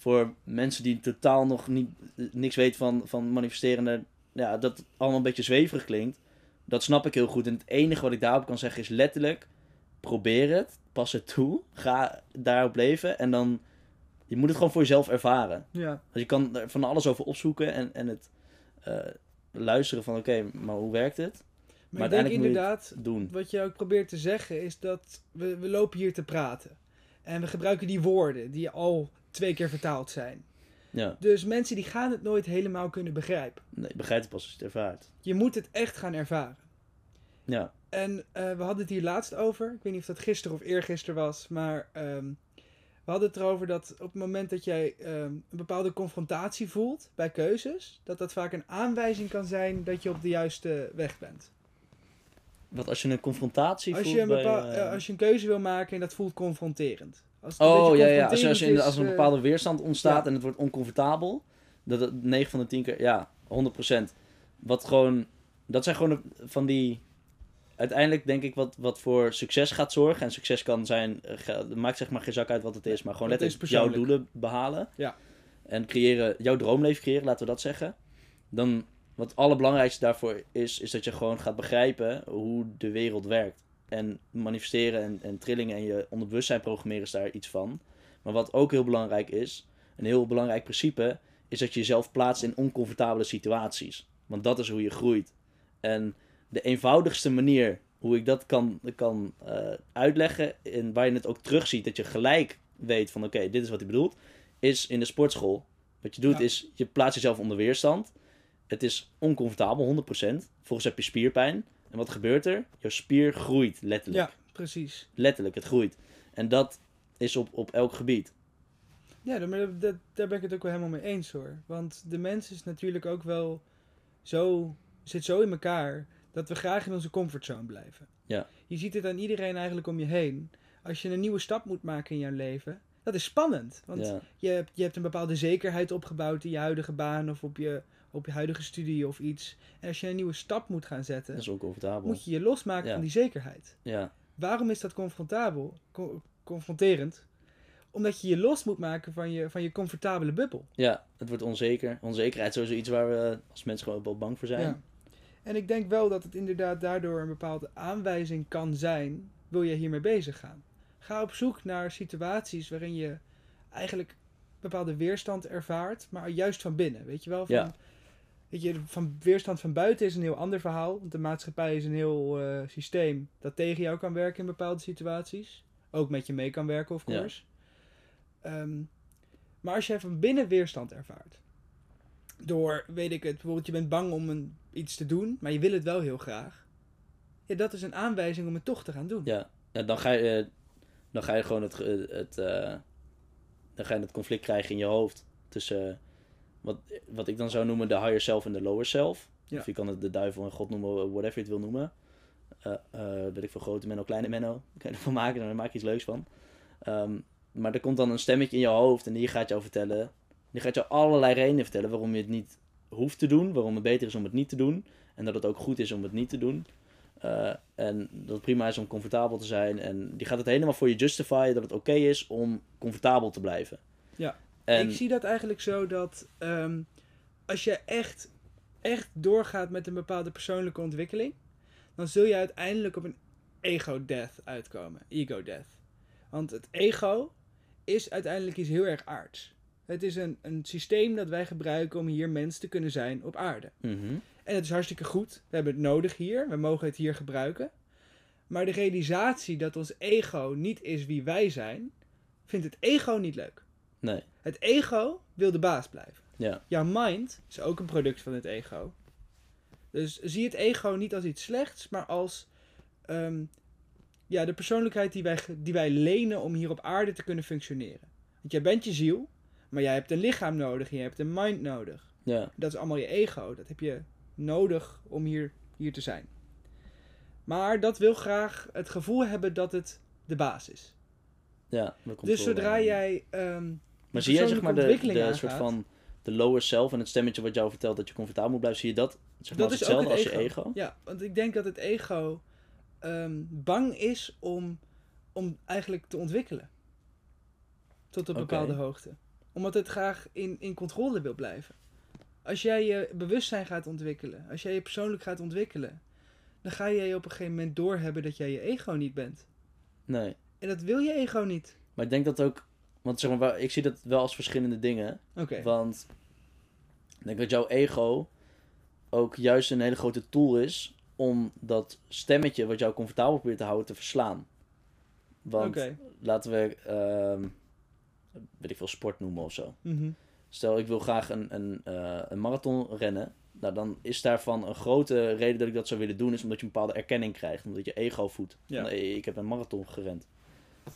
Voor mensen die totaal nog niet, niks weten van, van manifesterende, ja, dat allemaal een beetje zweverig klinkt, dat snap ik heel goed. En het enige wat ik daarop kan zeggen is letterlijk, probeer het, pas het toe, ga daarop leven en dan, je moet het gewoon voor jezelf ervaren. Ja. Dus je kan er van alles over opzoeken en, en het eh, luisteren van oké, maar hoe werkt het? Maar, Maar ik denk uiteindelijk moet je inderdaad, Doen. wat je ook probeert te zeggen, is dat we, we lopen hier te praten. En we gebruiken die woorden die al twee keer vertaald zijn. Ja, Dus mensen die gaan het nooit helemaal kunnen begrijpen. nee, je begrijpt het pas als je het ervaart. Je moet het echt gaan ervaren. Ja, En eh, we hadden het hier laatst over. Ik weet niet of dat gisteren of eergisteren was. Maar ehm, we hadden het erover dat op het moment dat jij ehm, een bepaalde confrontatie voelt bij keuzes. Dat dat vaak een aanwijzing kan zijn dat je op de juiste weg bent. wat als je een confrontatie Als voelt je, een bij, eh, eh, als je een keuze wil maken en dat voelt confronterend. Als het een Oh ja, ja. Als, er- als, er als er een bepaalde weerstand ontstaat ja. en het wordt oncomfortabel, dat het 9 van de 10 keer, ja, 100%. Wat gewoon dat zijn gewoon van die... Uiteindelijk denk ik wat, wat voor succes gaat zorgen. En succes kan zijn... eh, maakt zeg maar geen zak uit wat het is. Maar gewoon letterlijk jouw doelen behalen. Ja. En creëren, jouw droomleven creëren, laten we dat zeggen. Dan, wat het allerbelangrijkste daarvoor is, is dat je gewoon gaat begrijpen hoe de wereld werkt. En manifesteren en, en trillingen en je onderbewustzijn programmeren is daar iets van. Maar wat ook heel belangrijk is, een heel belangrijk principe, is dat je jezelf plaatst in oncomfortabele situaties. Want dat is hoe je groeit. En de eenvoudigste manier hoe ik dat kan, kan eh, uitleggen, en waar je het ook terugziet, dat je gelijk weet van oké, dit is wat hij bedoelt, is in de sportschool. Wat je doet Ja. is, je plaatst jezelf onder weerstand. Het is oncomfortabel, 100%. Volgens heb je spierpijn. En wat gebeurt er? Jouw spier groeit, letterlijk. Ja, precies. Letterlijk, het groeit. En dat is op, op elk gebied. Ja, daar- maar dat, dat- daar ben ik het ook wel helemaal mee eens hoor. Want de mens is natuurlijk ook wel zo, zit zo in elkaar dat we graag in onze comfortzone blijven. Ja. Je ziet het aan iedereen eigenlijk om je heen. Als je een nieuwe stap moet maken in jouw leven, dat is spannend. Want ja, je, hebt, je hebt een bepaalde zekerheid opgebouwd in je huidige baan of op je, op je huidige studie of iets. En als je een nieuwe stap moet gaan zetten, dat is oncomfortabel. moet je je losmaken Ja. van die zekerheid. Ja, Waarom is dat confrontabel, co- confronterend? Omdat je je los moet maken van je, van je comfortabele bubbel. ja, het wordt onzeker. Onzekerheid is sowieso iets waar we als mensen gewoon wel bang voor zijn. Ja. En ik denk wel dat het inderdaad daardoor een bepaalde aanwijzing kan zijn. Wil je hiermee bezig gaan? Ga op zoek naar situaties waarin je eigenlijk bepaalde weerstand ervaart, maar juist van binnen. Weet je wel? Van, Ja. Weet je, van weerstand van buiten is een heel ander verhaal. Want de maatschappij is een heel eh, systeem dat tegen jou kan werken in bepaalde situaties. Ook met je mee kan werken, of Ja. course. Ehm, maar als jij van binnen weerstand ervaart, door, weet ik het, bijvoorbeeld je bent bang om een, iets te doen, maar je wil het wel heel graag. Ja, dat is een aanwijzing om het toch te gaan doen. Ja, ja dan, ga je, eh, dan ga je gewoon het, het, eh, dan ga je het conflict krijgen in je hoofd tussen wat, wat ik dan zou noemen de higher self en de lower self. Ja. Of je kan het de duivel en God noemen, whatever je het wil noemen. Eh eh weet ik veel, grote Menno, kleine Menno. <laughs> Kan je ervan maken, daar maak je iets leuks van. Ehm, maar er komt dan een stemmetje in je hoofd en die gaat jou vertellen. Die gaat jou allerlei redenen vertellen waarom je het niet hoeft te doen. Waarom het beter is om het niet te doen. En dat het ook goed is om het niet te doen. Eh, en dat het prima is om comfortabel te zijn. En die gaat het helemaal voor je justifyen dat het oké is om comfortabel te blijven. Ja. En Ik zie dat eigenlijk zo dat ehm, als je echt, echt doorgaat met een bepaalde persoonlijke ontwikkeling, dan zul je uiteindelijk op een ego-death uitkomen. Ego-death. Want het ego is uiteindelijk iets heel erg aards. Het is een, een systeem dat wij gebruiken om hier mens te kunnen zijn op aarde. Mhm. En het is hartstikke goed. We hebben het nodig hier. We mogen het hier gebruiken. Maar de realisatie dat ons ego niet is wie wij zijn, vindt het ego niet leuk. Nee, Het ego wil de baas blijven. ja. Jouw mind is ook een product van het ego. Dus zie het ego niet als iets slechts, maar als ehm, ja, de persoonlijkheid die wij, die wij lenen om hier op aarde te kunnen functioneren. Want jij bent je ziel, maar jij hebt een lichaam nodig en je hebt een mind nodig. ja. Dat is allemaal je ego. Dat heb je nodig om hier, hier te zijn. Maar dat wil graag het gevoel hebben dat het de baas is. ja dat komt Dus zodra jij ehm, Maar zie jij zeg maar de, de soort van de lower self en het stemmetje wat jou vertelt dat je comfortabel moet blijven, zie je dat zeg maar, Dat is hetzelfde het als je ego. Ja, want ik denk dat het ego ehm, bang is om, om eigenlijk te ontwikkelen. Tot een bepaalde hoogte. Omdat het graag in, in controle wil blijven. Als jij je bewustzijn gaat ontwikkelen, als jij je persoonlijk gaat ontwikkelen, dan ga jij op een gegeven moment doorhebben dat jij je ego niet bent. Nee. En dat wil je ego niet. Maar ik denk dat ook, want zeg maar, ik zie dat wel als verschillende dingen. Oké. Want ik denk dat jouw ego ook juist een hele grote tool is om dat stemmetje wat jou comfortabel probeert te houden te verslaan. Want laten we, ehm, weet ik veel, sport noemen of zo. Mhm. Stel, ik wil graag een, een, eh, een marathon rennen. Nou, dan is daarvan een grote reden dat ik dat zou willen doen, is omdat je een bepaalde erkenning krijgt. Omdat je ego voedt. Ja. Van, hey, ik heb een marathon gerend.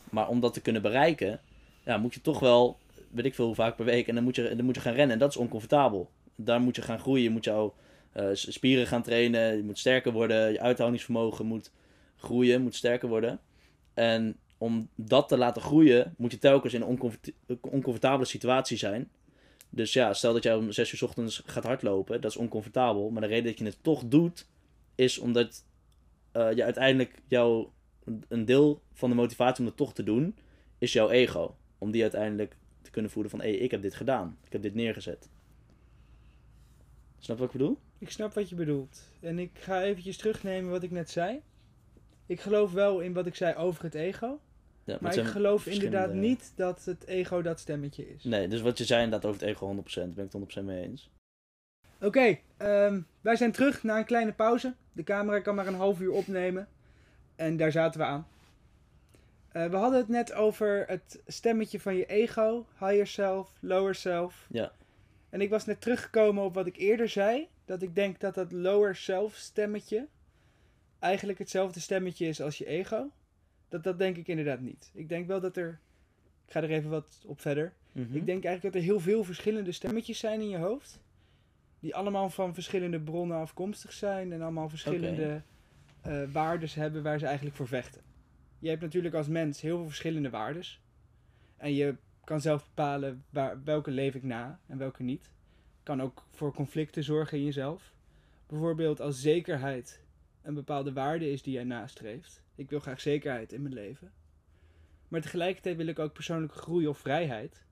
Maar om dat te kunnen bereiken, ja, moet je toch wel, weet ik veel hoe vaak per week, en dan moet je, dan moet je gaan rennen. En dat is oncomfortabel. Daar moet je gaan groeien. Je moet jouw eh, s- spieren gaan trainen. Je moet sterker worden. Je uithoudingsvermogen moet groeien, moet sterker worden. En om dat te laten groeien, moet je telkens in een oncomfort- oncomfortabele situatie zijn. Dus ja, stel dat jij om 6 uur 's ochtends gaat hardlopen, dat is oncomfortabel. Maar de reden dat je het toch doet, is omdat eh, je uiteindelijk jouw, een deel van de motivatie om het toch te doen, is jouw ego. Om die uiteindelijk te kunnen voelen van, hé, hey, ik heb dit gedaan. Ik heb dit neergezet. Snap wat ik bedoel? Ik snap wat je bedoelt. En ik ga eventjes terugnemen wat ik net zei. Ik geloof wel in wat ik zei over het ego. Ja, Maar ik geloof inderdaad niet dat het ego dat stemmetje is. Nee, dus wat je zei inderdaad over het ego 100%, ben ik het 100% mee eens. Oké, ehm, wij zijn terug na een kleine pauze. De camera kan maar een half uur opnemen. En daar zaten we aan. Eh, we hadden het net over het stemmetje van je ego, higher self, lower self. Ja. En ik was net teruggekomen op wat ik eerder zei. Dat ik denk dat dat lower self stemmetje eigenlijk hetzelfde stemmetje is als je ego. Dat, dat denk ik inderdaad niet. Ik denk wel dat er... Ik ga er even wat op verder. Mhm. Ik denk eigenlijk dat er heel veel verschillende stemmetjes zijn in je hoofd. Die allemaal van verschillende bronnen afkomstig zijn. En allemaal verschillende eh waardes hebben waar ze eigenlijk voor vechten. Je hebt natuurlijk als mens heel veel verschillende waardes. En je kan zelf bepalen waar, welke leef ik na en welke niet. Kan ook voor conflicten zorgen in jezelf. Bijvoorbeeld als zekerheid een bepaalde waarde is die jij nastreeft. Ik wil graag zekerheid in mijn leven. Maar tegelijkertijd wil ik ook persoonlijke groei of vrijheid.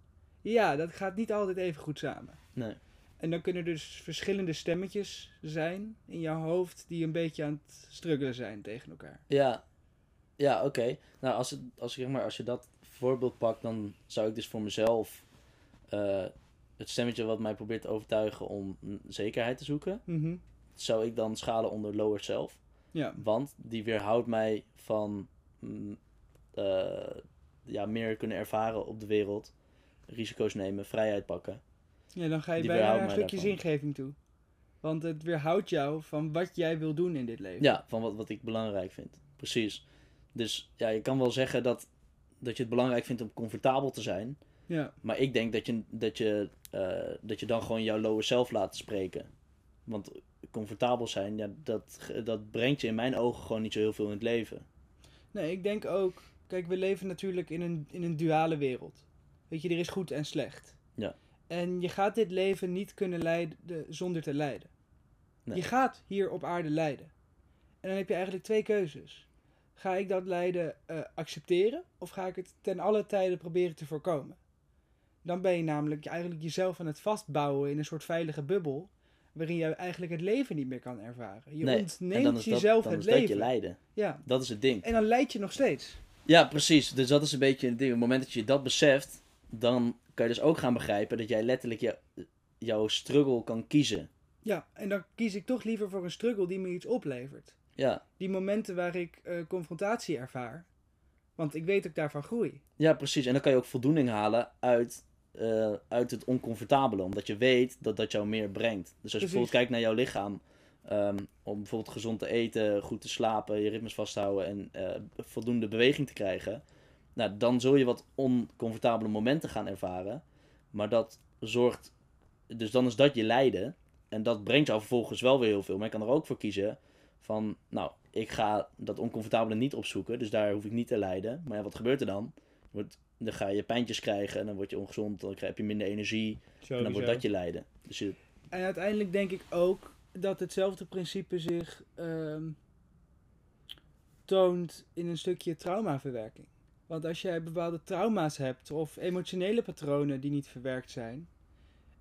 Ja, dat gaat niet altijd even goed samen. Nee. En dan kunnen er dus verschillende stemmetjes zijn in jouw hoofd die een beetje aan het struggelen zijn tegen elkaar. Ja, ja oké. Nou, als, het, als, zeg maar, als je dat voorbeeld pakt, dan zou ik dus voor mezelf eh, het stemmetje wat mij probeert te overtuigen om zekerheid te zoeken, Mhm. zou ik dan schalen onder lower self. Ja, Want die weerhoudt mij van mm, eh, ja, meer kunnen ervaren op de wereld, risico's nemen, vrijheid pakken. ja dan ga je Die bijna een stukje daarvan. zingeving toe. Want het weerhoudt jou van wat jij wil doen in dit leven. Ja, van wat, wat ik belangrijk vind. Precies. Dus ja, je kan wel zeggen dat, dat je het belangrijk vindt om comfortabel te zijn. Ja, Maar ik denk dat je, dat je, eh, dat je dan gewoon jouw lower self laat spreken. Want comfortabel zijn, ja, dat, dat brengt je in mijn ogen gewoon niet zo heel veel in het leven. nee, ik denk ook... Kijk, we leven natuurlijk in een, in een duale wereld. Weet je, er is goed en slecht. Ja. En je gaat dit leven niet kunnen leiden zonder te lijden. Nee. Je gaat hier op aarde lijden. En dan heb je eigenlijk twee keuzes. Ga ik dat lijden eh, accepteren of ga ik het ten alle tijden proberen te voorkomen? Dan ben je namelijk eigenlijk jezelf aan het vastbouwen in een soort veilige bubbel. Waarin je eigenlijk het leven niet meer kan ervaren. Je Nee, ontneemt dat, jezelf het is dat je leven. lijden. Ja. Dat is het ding. En dan leid je nog steeds. Ja, precies. Dus dat is een beetje het ding. Op het moment dat je dat beseft, dan kan je dus ook gaan begrijpen dat jij letterlijk je, jouw struggle kan kiezen. Ja, en dan kies ik toch liever voor een struggle die me iets oplevert. Ja, Die momenten waar ik eh, confrontatie ervaar. Want ik weet dat ik daarvan groei. ja, precies. En dan kan je ook voldoening halen uit, eh, uit het oncomfortabele. Omdat je weet dat dat jou meer brengt. Dus als je bijvoorbeeld kijkt naar jouw lichaam. ehm, om bijvoorbeeld gezond te eten, goed te slapen, je ritmes vast te houden en eh, voldoende beweging te krijgen. Nou, dan zul je wat oncomfortabele momenten gaan ervaren. Maar dat zorgt. Dus dan is dat je lijden. En dat brengt jou vervolgens wel weer heel veel. Maar je kan er ook voor kiezen van, nou, ik ga dat oncomfortabele niet opzoeken. Dus daar hoef ik niet te lijden. Maar ja, wat gebeurt er dan? Wordt, dan ga je pijntjes krijgen en dan word je ongezond. Dan krijg je minder energie. En dan wordt dat je lijden. Dus je, En uiteindelijk denk ik ook dat hetzelfde principe zich ehm, toont in een stukje traumaverwerking. Want als jij bepaalde trauma's hebt of emotionele patronen die niet verwerkt zijn,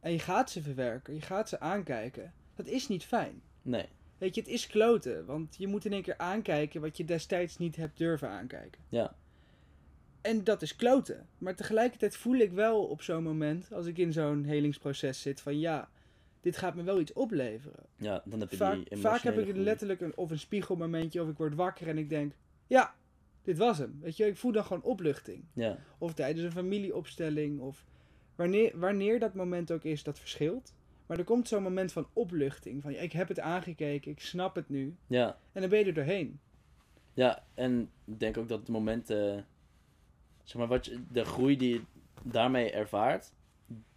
en je gaat ze verwerken, je gaat ze aankijken, dat is niet fijn. nee. Weet je, het is kloten, want je moet in één keer aankijken wat je destijds niet hebt durven aankijken. Ja. En dat is kloten. Maar tegelijkertijd voel ik wel op zo'n moment, als ik in zo'n helingsproces zit, van ja, dit gaat me wel iets opleveren. Ja, dan heb je Vaak, die vaak heb ik letterlijk een, of een spiegelmomentje, of ik word wakker en ik denk, ja, dit was hem. Weet je, ik voel dan gewoon opluchting. Ja, Of tijdens een familieopstelling, of wanneer, wanneer dat moment ook is, dat verschilt. Maar er komt zo'n moment van opluchting, van ik heb het aangekeken, ik snap het nu. ja, En dan ben je er doorheen. ja. En ik denk ook dat het moment, zeg maar, wat je, de groei die je daarmee ervaart,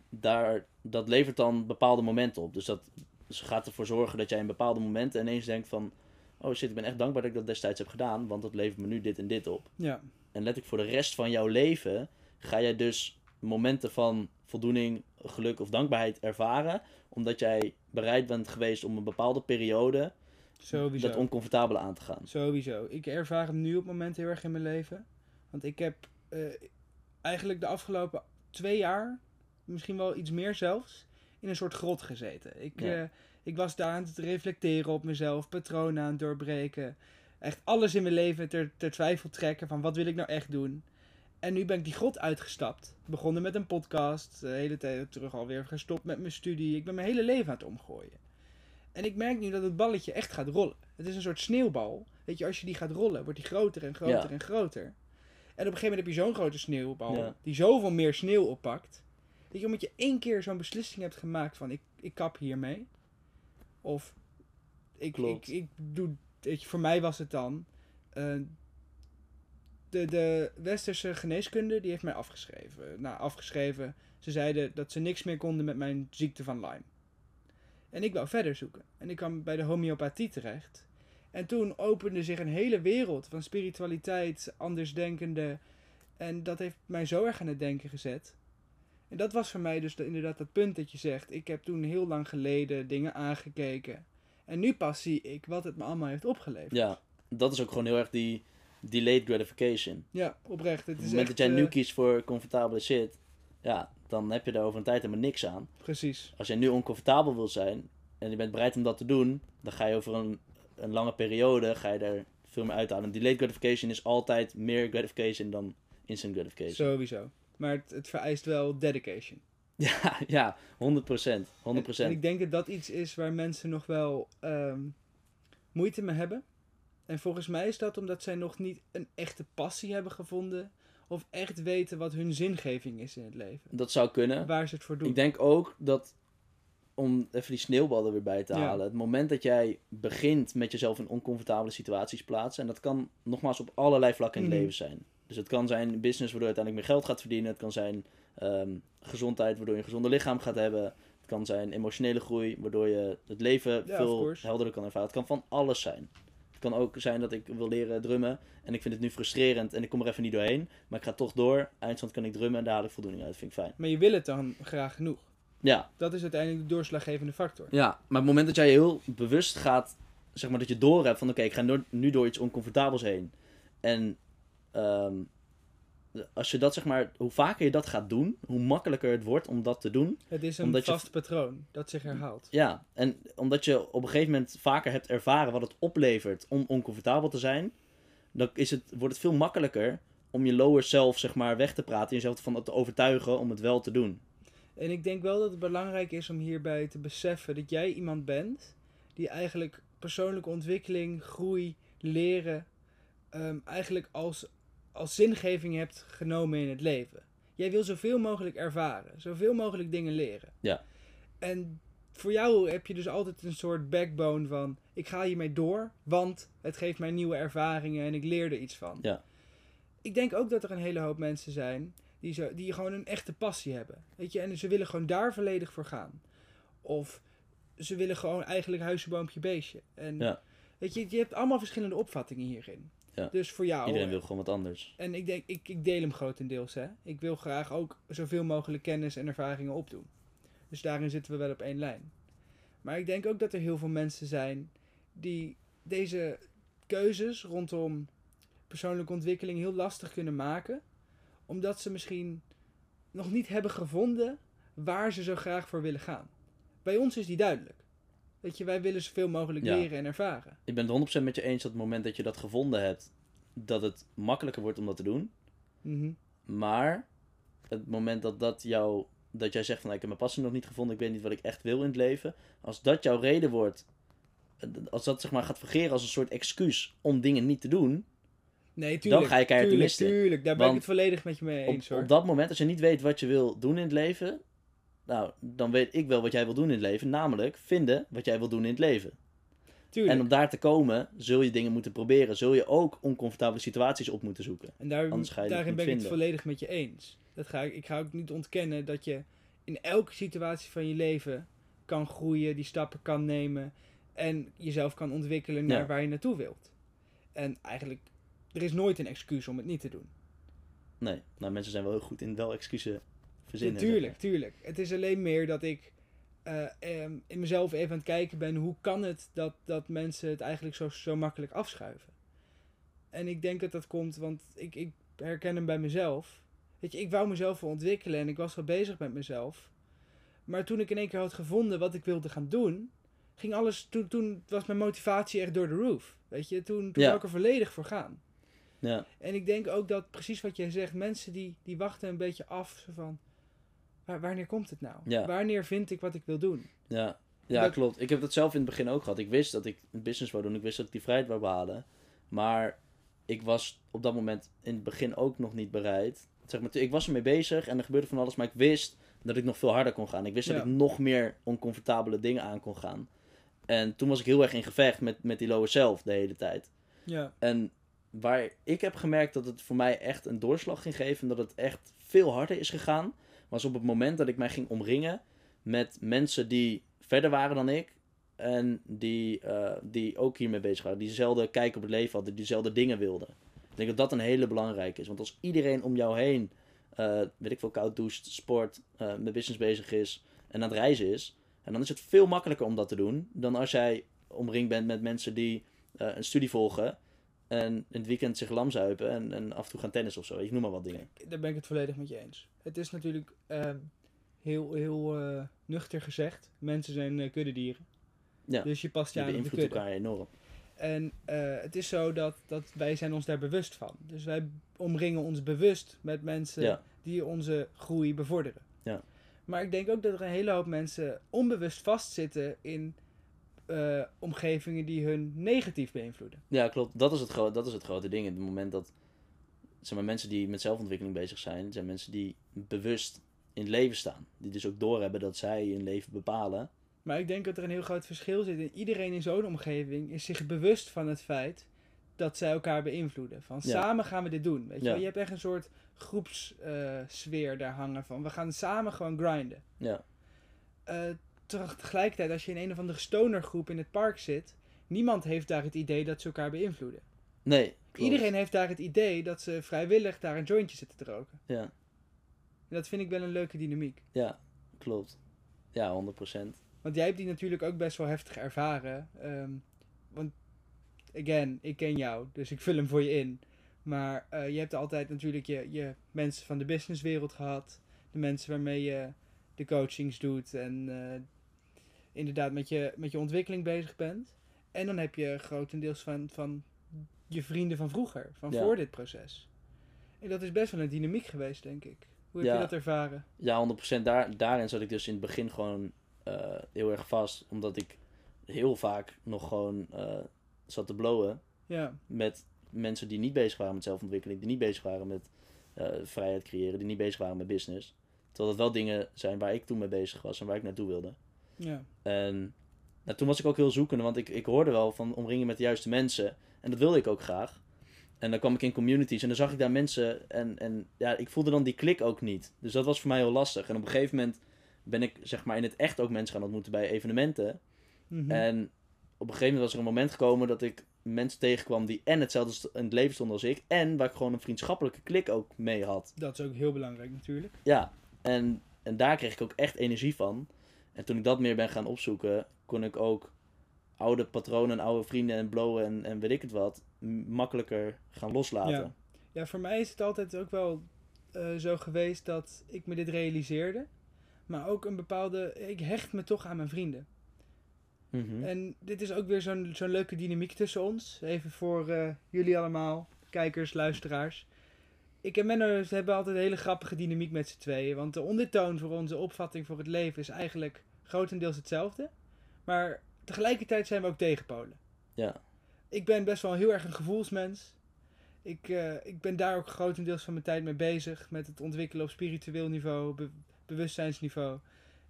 daar, dat levert dan bepaalde momenten op. Dus dat dus gaat ervoor zorgen dat jij in bepaalde momenten ineens denkt van, oh shit, ik ben echt dankbaar dat ik dat destijds heb gedaan, want dat levert me nu dit en dit op. Ja, En letterlijk voor de rest van jouw leven ga jij dus momenten van voldoening, geluk of dankbaarheid ervaren. Omdat jij bereid bent geweest om een bepaalde periode Sowieso. dat oncomfortabele aan te gaan. Sowieso. Ik ervaar hem nu op het moment heel erg in mijn leven. Want ik heb eh, eigenlijk de afgelopen twee jaar, misschien wel iets meer zelfs, in een soort grot gezeten. Ik, Ja. eh, ik was daar aan het reflecteren op mezelf, patronen aan het doorbreken. Echt alles in mijn leven ter, ter twijfel trekken van wat wil ik nou echt doen. En nu ben ik die grot uitgestapt. Begonnen met een podcast. De hele tijd terug alweer gestopt met mijn studie. Ik ben mijn hele leven aan het omgooien. En ik merk nu dat het balletje echt gaat rollen. Het is een soort sneeuwbal. Weet je, als je die gaat rollen, wordt die groter en groter Ja. en groter. En op een gegeven moment heb je zo'n grote sneeuwbal. Ja. Die zoveel meer sneeuw oppakt. Weet je, omdat je één keer zo'n beslissing hebt gemaakt van ik, ik kap hiermee. Of ik, ik, Klopt. ik doe, weet je, voor mij was het dan. eh, de, de westerse geneeskunde die heeft mij afgeschreven. Nou, afgeschreven. Ze zeiden dat ze niks meer konden met mijn ziekte van Lyme. En ik wou verder zoeken. En ik kwam bij de homeopathie terecht. En toen opende zich een hele wereld van spiritualiteit, andersdenkende. En dat heeft mij zo erg aan het denken gezet. En dat was voor mij dus de- inderdaad dat punt dat je zegt. Ik heb toen heel lang geleden dingen aangekeken. En nu pas zie ik wat het me allemaal heeft opgeleverd. Ja, dat is ook gewoon heel erg die delayed gratification. Ja, oprecht. Het Op is het moment echt, dat jij nu eh, kiest voor comfortabele shit, ja, dan heb je daar over een tijd helemaal niks aan. Precies. Als jij nu oncomfortabel wil zijn en je bent bereid om dat te doen, dan ga je over een, een lange periode ga je daar veel meer uithalen. Delayed gratification is altijd meer gratification dan instant gratification. Sowieso. Maar het, het vereist wel dedication. <laughs> Ja, ja, 100 procent. 100 En, en ik denk dat dat iets is waar mensen nog wel ehm, moeite mee hebben. En volgens mij is dat omdat zij nog niet een echte passie hebben gevonden. Of echt weten wat hun zingeving is in het leven. Dat zou kunnen. Waar ze het voor doen. Ik denk ook dat, om even die sneeuwballen weer bij te Ja. halen, het moment dat jij begint met jezelf in oncomfortabele situaties plaatsen, en dat kan nogmaals op allerlei vlakken in het Mhm. leven zijn. Dus het kan zijn business waardoor je uiteindelijk meer geld gaat verdienen. Het kan zijn ehm, gezondheid waardoor je een gezonder lichaam gaat hebben. Het kan zijn emotionele groei waardoor je het leven Ja, veel helderder kan ervaren. Het kan van alles zijn. Het kan ook zijn dat ik wil leren drummen en ik vind het nu frustrerend en ik kom er even niet doorheen. Maar ik ga toch door. Eindstand kan ik drummen en daar haal ik voldoening uit. vind ik fijn. Maar je wil het dan graag genoeg. Ja, Dat is uiteindelijk de doorslaggevende factor. Ja, maar op het moment dat jij heel bewust gaat, zeg maar dat je door hebt van oké, ik ga nu door iets oncomfortabels heen. En ehm, als je dat zeg maar, hoe vaker je dat gaat doen, hoe makkelijker het wordt om dat te doen. Het is een Omdat je- vast patroon dat zich herhaalt. Ja, en omdat je op een gegeven moment vaker hebt ervaren wat het oplevert om oncomfortabel te zijn, dan is het, wordt het veel makkelijker om je lower self zeg maar weg te praten en jezelf van te overtuigen om het wel te doen. En ik denk wel dat het belangrijk is om hierbij te beseffen dat jij iemand bent die eigenlijk persoonlijke ontwikkeling, groei, leren, ehm, eigenlijk als, als zingeving hebt genomen in het leven. Jij wil zoveel mogelijk ervaren, zoveel mogelijk dingen leren. Ja. En voor jou heb je dus altijd een soort backbone van: ik ga hiermee door, want het geeft mij nieuwe ervaringen en ik leer er iets van. Ja. Ik denk ook dat er een hele hoop mensen zijn die, zo, die gewoon een echte passie hebben. Weet je, en ze willen gewoon daar volledig voor gaan. Of ze willen gewoon eigenlijk huisje, boompje, beestje. En Ja. weet je, je hebt allemaal verschillende opvattingen hierin. Ja. Dus voor jou. Iedereen wil gewoon wat anders. En ik denk, ik, ik deel hem grotendeels, hè. Ik wil graag ook zoveel mogelijk kennis en ervaringen opdoen. Dus daarin zitten we wel op één lijn. Maar ik denk ook dat er heel veel mensen zijn die deze keuzes rondom persoonlijke ontwikkeling heel lastig kunnen maken. Omdat ze misschien nog niet hebben gevonden waar ze zo graag voor willen gaan. Bij ons is die duidelijk. Weet je, wij willen zoveel mogelijk Ja. leren en ervaren. Ik ben het 100% met je eens dat het moment dat je dat gevonden hebt, dat het makkelijker wordt om dat te doen. Mhm. Maar het moment dat, dat, jou, dat jij zegt van ik heb mijn passie nog niet gevonden, ik weet niet wat ik echt wil in het leven. Als dat jouw reden wordt, als dat zeg maar gaat fungeren als een soort excuus om dingen niet te doen. Nee, tuurlijk. ga je keihard tuurlijk, tuurlijk. Daar ben ik het volledig met je mee Op, eens hoor. op dat moment, als je niet weet wat je wil doen in het leven, nou, dan weet ik wel wat jij wil doen in het leven. Namelijk vinden wat jij wil doen in het leven. tuurlijk. En om daar te komen, zul je dingen moeten proberen. Zul je ook oncomfortabele situaties op moeten zoeken. En daar, daarin ben ik het volledig met je eens. Dat ga ik, ik ga ook niet ontkennen dat je in elke situatie van je leven kan groeien, die stappen kan nemen en jezelf kan ontwikkelen naar Ja. waar je naartoe wilt. En eigenlijk, er is nooit een excuus om het niet te doen. Nee, nou mensen zijn wel heel goed in wel excuses verzinnen. Tuurlijk, tuurlijk. Het is alleen meer dat ik eh, ehm, in mezelf even aan het kijken ben, hoe kan het dat, dat mensen het eigenlijk zo, zo makkelijk afschuiven? En ik denk dat dat komt, want ik, ik herken hem bij mezelf. Weet je, ik wou mezelf wel ontwikkelen en ik was wel bezig met mezelf. Maar toen ik in één keer had gevonden wat ik wilde gaan doen, ging alles, toen, toen was mijn motivatie echt door de roof. Weet je, toen, toen Ja. ik er volledig voor gaan. Ja, En ik denk ook dat precies wat jij zegt, mensen die, die wachten een beetje af. Zo van, wanneer komt het nou? Ja. Wanneer vind ik wat ik wil doen? ja. ja Dat- klopt. Ik heb dat zelf in het begin ook gehad. Ik wist dat ik een business wou doen. Ik wist dat ik die vrijheid wou behalen. Maar ik was op dat moment in het begin ook nog niet bereid. Zeg maar, ik was ermee bezig en er gebeurde van alles. Maar ik wist dat ik nog veel harder kon gaan. Ik wist Ja. dat ik nog meer oncomfortabele dingen aan kon gaan. En toen was ik heel erg in gevecht met, met die lower self de hele tijd. Ja, En waar ik heb gemerkt dat het voor mij echt een doorslag ging geven, en dat het echt veel harder is gegaan, was op het moment dat ik mij ging omringen met mensen die verder waren dan ik. En die, eh, die ook hiermee bezig waren. Die dezelfde kijk op het leven hadden, die dezelfde dingen wilden. Ik denk dat dat een hele belangrijke is. Want als iedereen om jou heen, eh, weet ik veel, koud doucht, sport, eh, met business bezig is en aan het reizen is. En dan is het veel makkelijker om dat te doen dan als jij omringd bent met mensen die een studie volgen. En in het weekend zich lamzuipen en, en af en toe gaan tennis of zo. Ik noem maar wat dingen. daar ben ik het volledig met je eens. Het is natuurlijk ehm, heel, heel eh, nuchter gezegd. Mensen zijn eh, kuddedieren. Ja, Dus je past je aan beïnvloedt elkaar enorm. En eh, het is zo dat, dat wij zijn ons daar bewust van. Dus wij omringen ons bewust met mensen Ja. die onze groei bevorderen. Ja. Maar ik denk ook dat er een hele hoop mensen onbewust vastzitten in eh, omgevingen die hun negatief beïnvloeden. Ja, klopt. Dat is, het gro- dat is het grote ding. Het moment dat zeg maar, mensen die met zelfontwikkeling bezig zijn, zijn mensen die bewust in het leven staan. Die dus ook doorhebben dat zij hun leven bepalen. Maar ik denk dat er een heel groot verschil zit. in iedereen in zo'n omgeving is zich bewust van het feit dat zij elkaar beïnvloeden. Van Ja. samen gaan we dit doen. Weet je, Ja. wel? je hebt echt een soort groepssfeer daar hangen van. We gaan samen gewoon grinden. Ja, Eh, tegelijkertijd, als je in een of andere stonergroep in het park zit, niemand heeft daar het idee dat ze elkaar beïnvloeden. nee. Klopt. Iedereen heeft daar het idee dat ze vrijwillig daar een jointje zitten te roken. Ja, En dat vind ik wel een leuke dynamiek. ja, klopt. Ja, 100%. Want jij hebt die natuurlijk ook best wel heftig ervaren. Ehm, want, again, ik ken jou, dus ik vul hem voor je in. Maar eh, je hebt altijd natuurlijk je, je mensen van de businesswereld gehad. De mensen waarmee je de coachings doet en eh, inderdaad met je, met je ontwikkeling bezig bent. En dan heb je grotendeels van, van je vrienden van vroeger, van Ja. voor dit proces. En dat is best wel een dynamiek geweest, denk ik. Hoe heb Ja. je dat ervaren? Ja, 100%. Daar, daarin zat ik dus in het begin gewoon eh, heel erg vast. Omdat ik heel vaak nog gewoon eh, zat te blowen Ja, met mensen die niet bezig waren met zelfontwikkeling. Die niet bezig waren met eh, vrijheid creëren. Die niet bezig waren met business. Terwijl dat wel dingen zijn waar ik toen mee bezig was en waar ik naartoe wilde. Ja, En nou, toen was ik ook heel zoekende, want ik, ik hoorde wel van omringen met de juiste mensen. En dat wilde ik ook graag. En dan kwam ik in communities en dan zag ik daar mensen. En, en ja, ik voelde dan die klik ook niet. Dus dat was voor mij heel lastig. En op een gegeven moment ben ik zeg maar in het echt ook mensen gaan ontmoeten bij evenementen. Mhm. En op een gegeven moment was er een moment gekomen dat ik mensen tegenkwam die en hetzelfde in het leven stonden als ik. En waar ik gewoon een vriendschappelijke klik ook mee had. Dat is ook heel belangrijk natuurlijk. Ja, en, en daar kreeg ik ook echt energie van. En toen ik dat meer ben gaan opzoeken, kon ik ook oude patronen, oude vrienden en blowen en, en weet ik het wat, makkelijker gaan loslaten. Ja. Ja, voor mij is het altijd ook wel eh, zo geweest dat ik me dit realiseerde. Maar ook een bepaalde. Ik hecht me toch aan mijn vrienden. Mhm. En dit is ook weer zo'n zo'n leuke dynamiek tussen ons. Even voor eh, jullie allemaal, kijkers, luisteraars. Ik en Menno hebben altijd een hele grappige dynamiek met z'n tweeën. Want de ondertoon voor onze opvatting voor het leven is eigenlijk grotendeels hetzelfde. Maar tegelijkertijd zijn we ook tegenpolen. Ja, Ik ben best wel heel erg een gevoelsmens. Ik, eh, ik ben daar ook grotendeels van mijn tijd mee bezig. Met het ontwikkelen op spiritueel niveau, be- bewustzijnsniveau.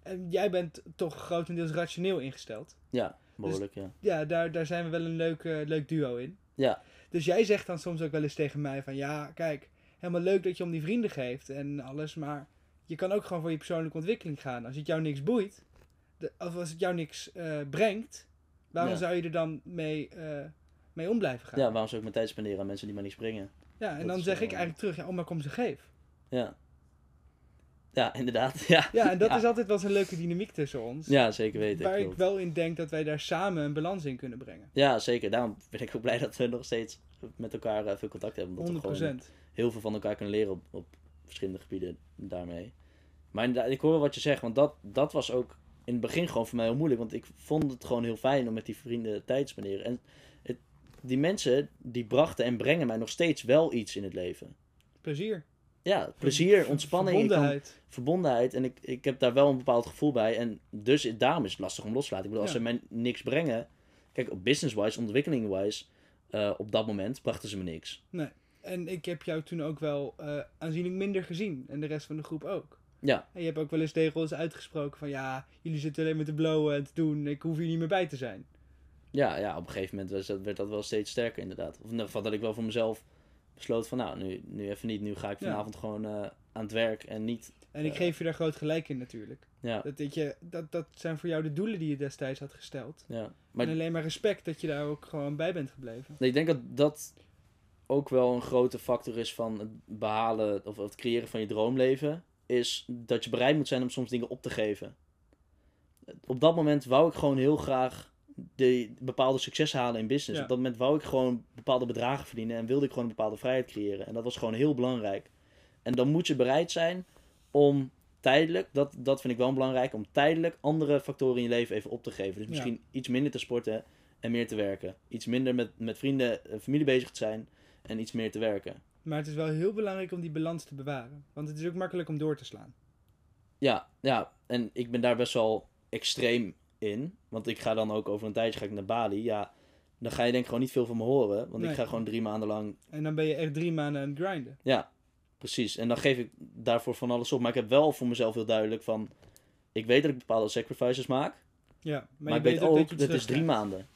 En jij bent toch grotendeels rationeel ingesteld. ja, behoorlijk, ja. Ja, daar, daar zijn we wel een leuk, leuk duo in. Ja, Dus jij zegt dan soms ook wel eens tegen mij van... Ja, kijk, helemaal leuk dat je om die vrienden geeft en alles. Maar je kan ook gewoon voor je persoonlijke ontwikkeling gaan. Als het jou niks boeit, de, of als het jou niks eh, brengt... Waarom Ja. zou je er dan mee, eh, mee om blijven gaan? ja, waarom zou ik mijn tijd spenderen aan mensen die maar niks brengen? Ja, en Dat dan zeg ik eigenlijk terug, ja, oh, maar kom ze geef. Ja. Ja, inderdaad. <laughs> Ja, Ja, en dat Ja. is altijd wel een leuke dynamiek tussen ons. ja zeker weten. waar ik wel in denk dat wij daar samen een balans in kunnen brengen. Ja, zeker. Daarom ben ik ook blij dat we nog steeds met elkaar eh, veel contact hebben. Omdat 100 we gewoon heel veel van elkaar kunnen leren op, op verschillende gebieden daarmee. Maar inderdaad, ik hoor wat je zegt, want dat, dat was ook in het begin gewoon voor mij heel moeilijk. Want ik vond het gewoon heel fijn om met die vrienden tijd te spenderen. En het, die mensen, die brachten en brengen mij nog steeds wel iets in het leven. Plezier. Ja, plezier, ontspanning, kan- Verbondenheid. verbondenheid. En ik, ik heb daar wel een bepaald gevoel bij. En dus daarom is het lastig om los te laten. Ik bedoel, als ze mij niks brengen... Kijk, op business-wise, ontwikkeling-wise... eh, op dat moment brachten ze me niks. En ik heb jou toen ook wel eh, aanzienlijk minder gezien. En de rest van de groep ook. Ja, En je hebt ook wel eens tegen ons uitgesproken van... Ja, jullie zitten alleen maar te blowen en te doen. Ik hoef hier niet meer bij te zijn. ja, ja, op een gegeven moment was dat, werd dat wel steeds sterker inderdaad. Of in ieder geval dat ik wel voor mezelf besloot van... Nou, nu, nu even niet. Nu ga ik Ja. vanavond gewoon eh, aan het werk en niet... En ik Ja. geef je daar groot gelijk in natuurlijk. Ja, Dat, je, dat, dat zijn voor jou de doelen die je destijds had gesteld. ja. Maar En alleen maar respect dat je daar ook gewoon bij bent gebleven. Nee, ik denk dat dat ook wel een grote factor is van het behalen of het creëren van je droomleven. Is dat je bereid moet zijn om soms dingen op te geven. Op dat moment wou ik gewoon heel graag de bepaalde succes halen in business. Ja. Op dat moment wou ik gewoon bepaalde bedragen verdienen en wilde ik gewoon een bepaalde vrijheid creëren. En dat was gewoon heel belangrijk. En dan moet je bereid zijn om tijdelijk, dat, dat vind ik wel belangrijk, om tijdelijk andere factoren in je leven even op te geven. Dus Ja. misschien iets minder te sporten en meer te werken. Iets minder met, met vrienden en familie bezig te zijn en iets meer te werken. Maar het is wel heel belangrijk om die balans te bewaren. Want het is ook makkelijk om door te slaan. Ja, ja, en ik ben daar best wel extreem in. Want ik ga dan ook over een tijdje ga ik naar Bali. Ja, dan ga je denk ik gewoon niet veel van me horen. Want Nee. ik ga gewoon drie maanden lang En dan ben je echt drie maanden aan het grinden. Ja, precies. En dan geef ik daarvoor van alles op. Maar ik heb wel voor mezelf heel duidelijk van... Ik weet dat ik bepaalde sacrifices maak. Ja, maar, Maar, je ik weet ook, dat, dat het is drie maanden.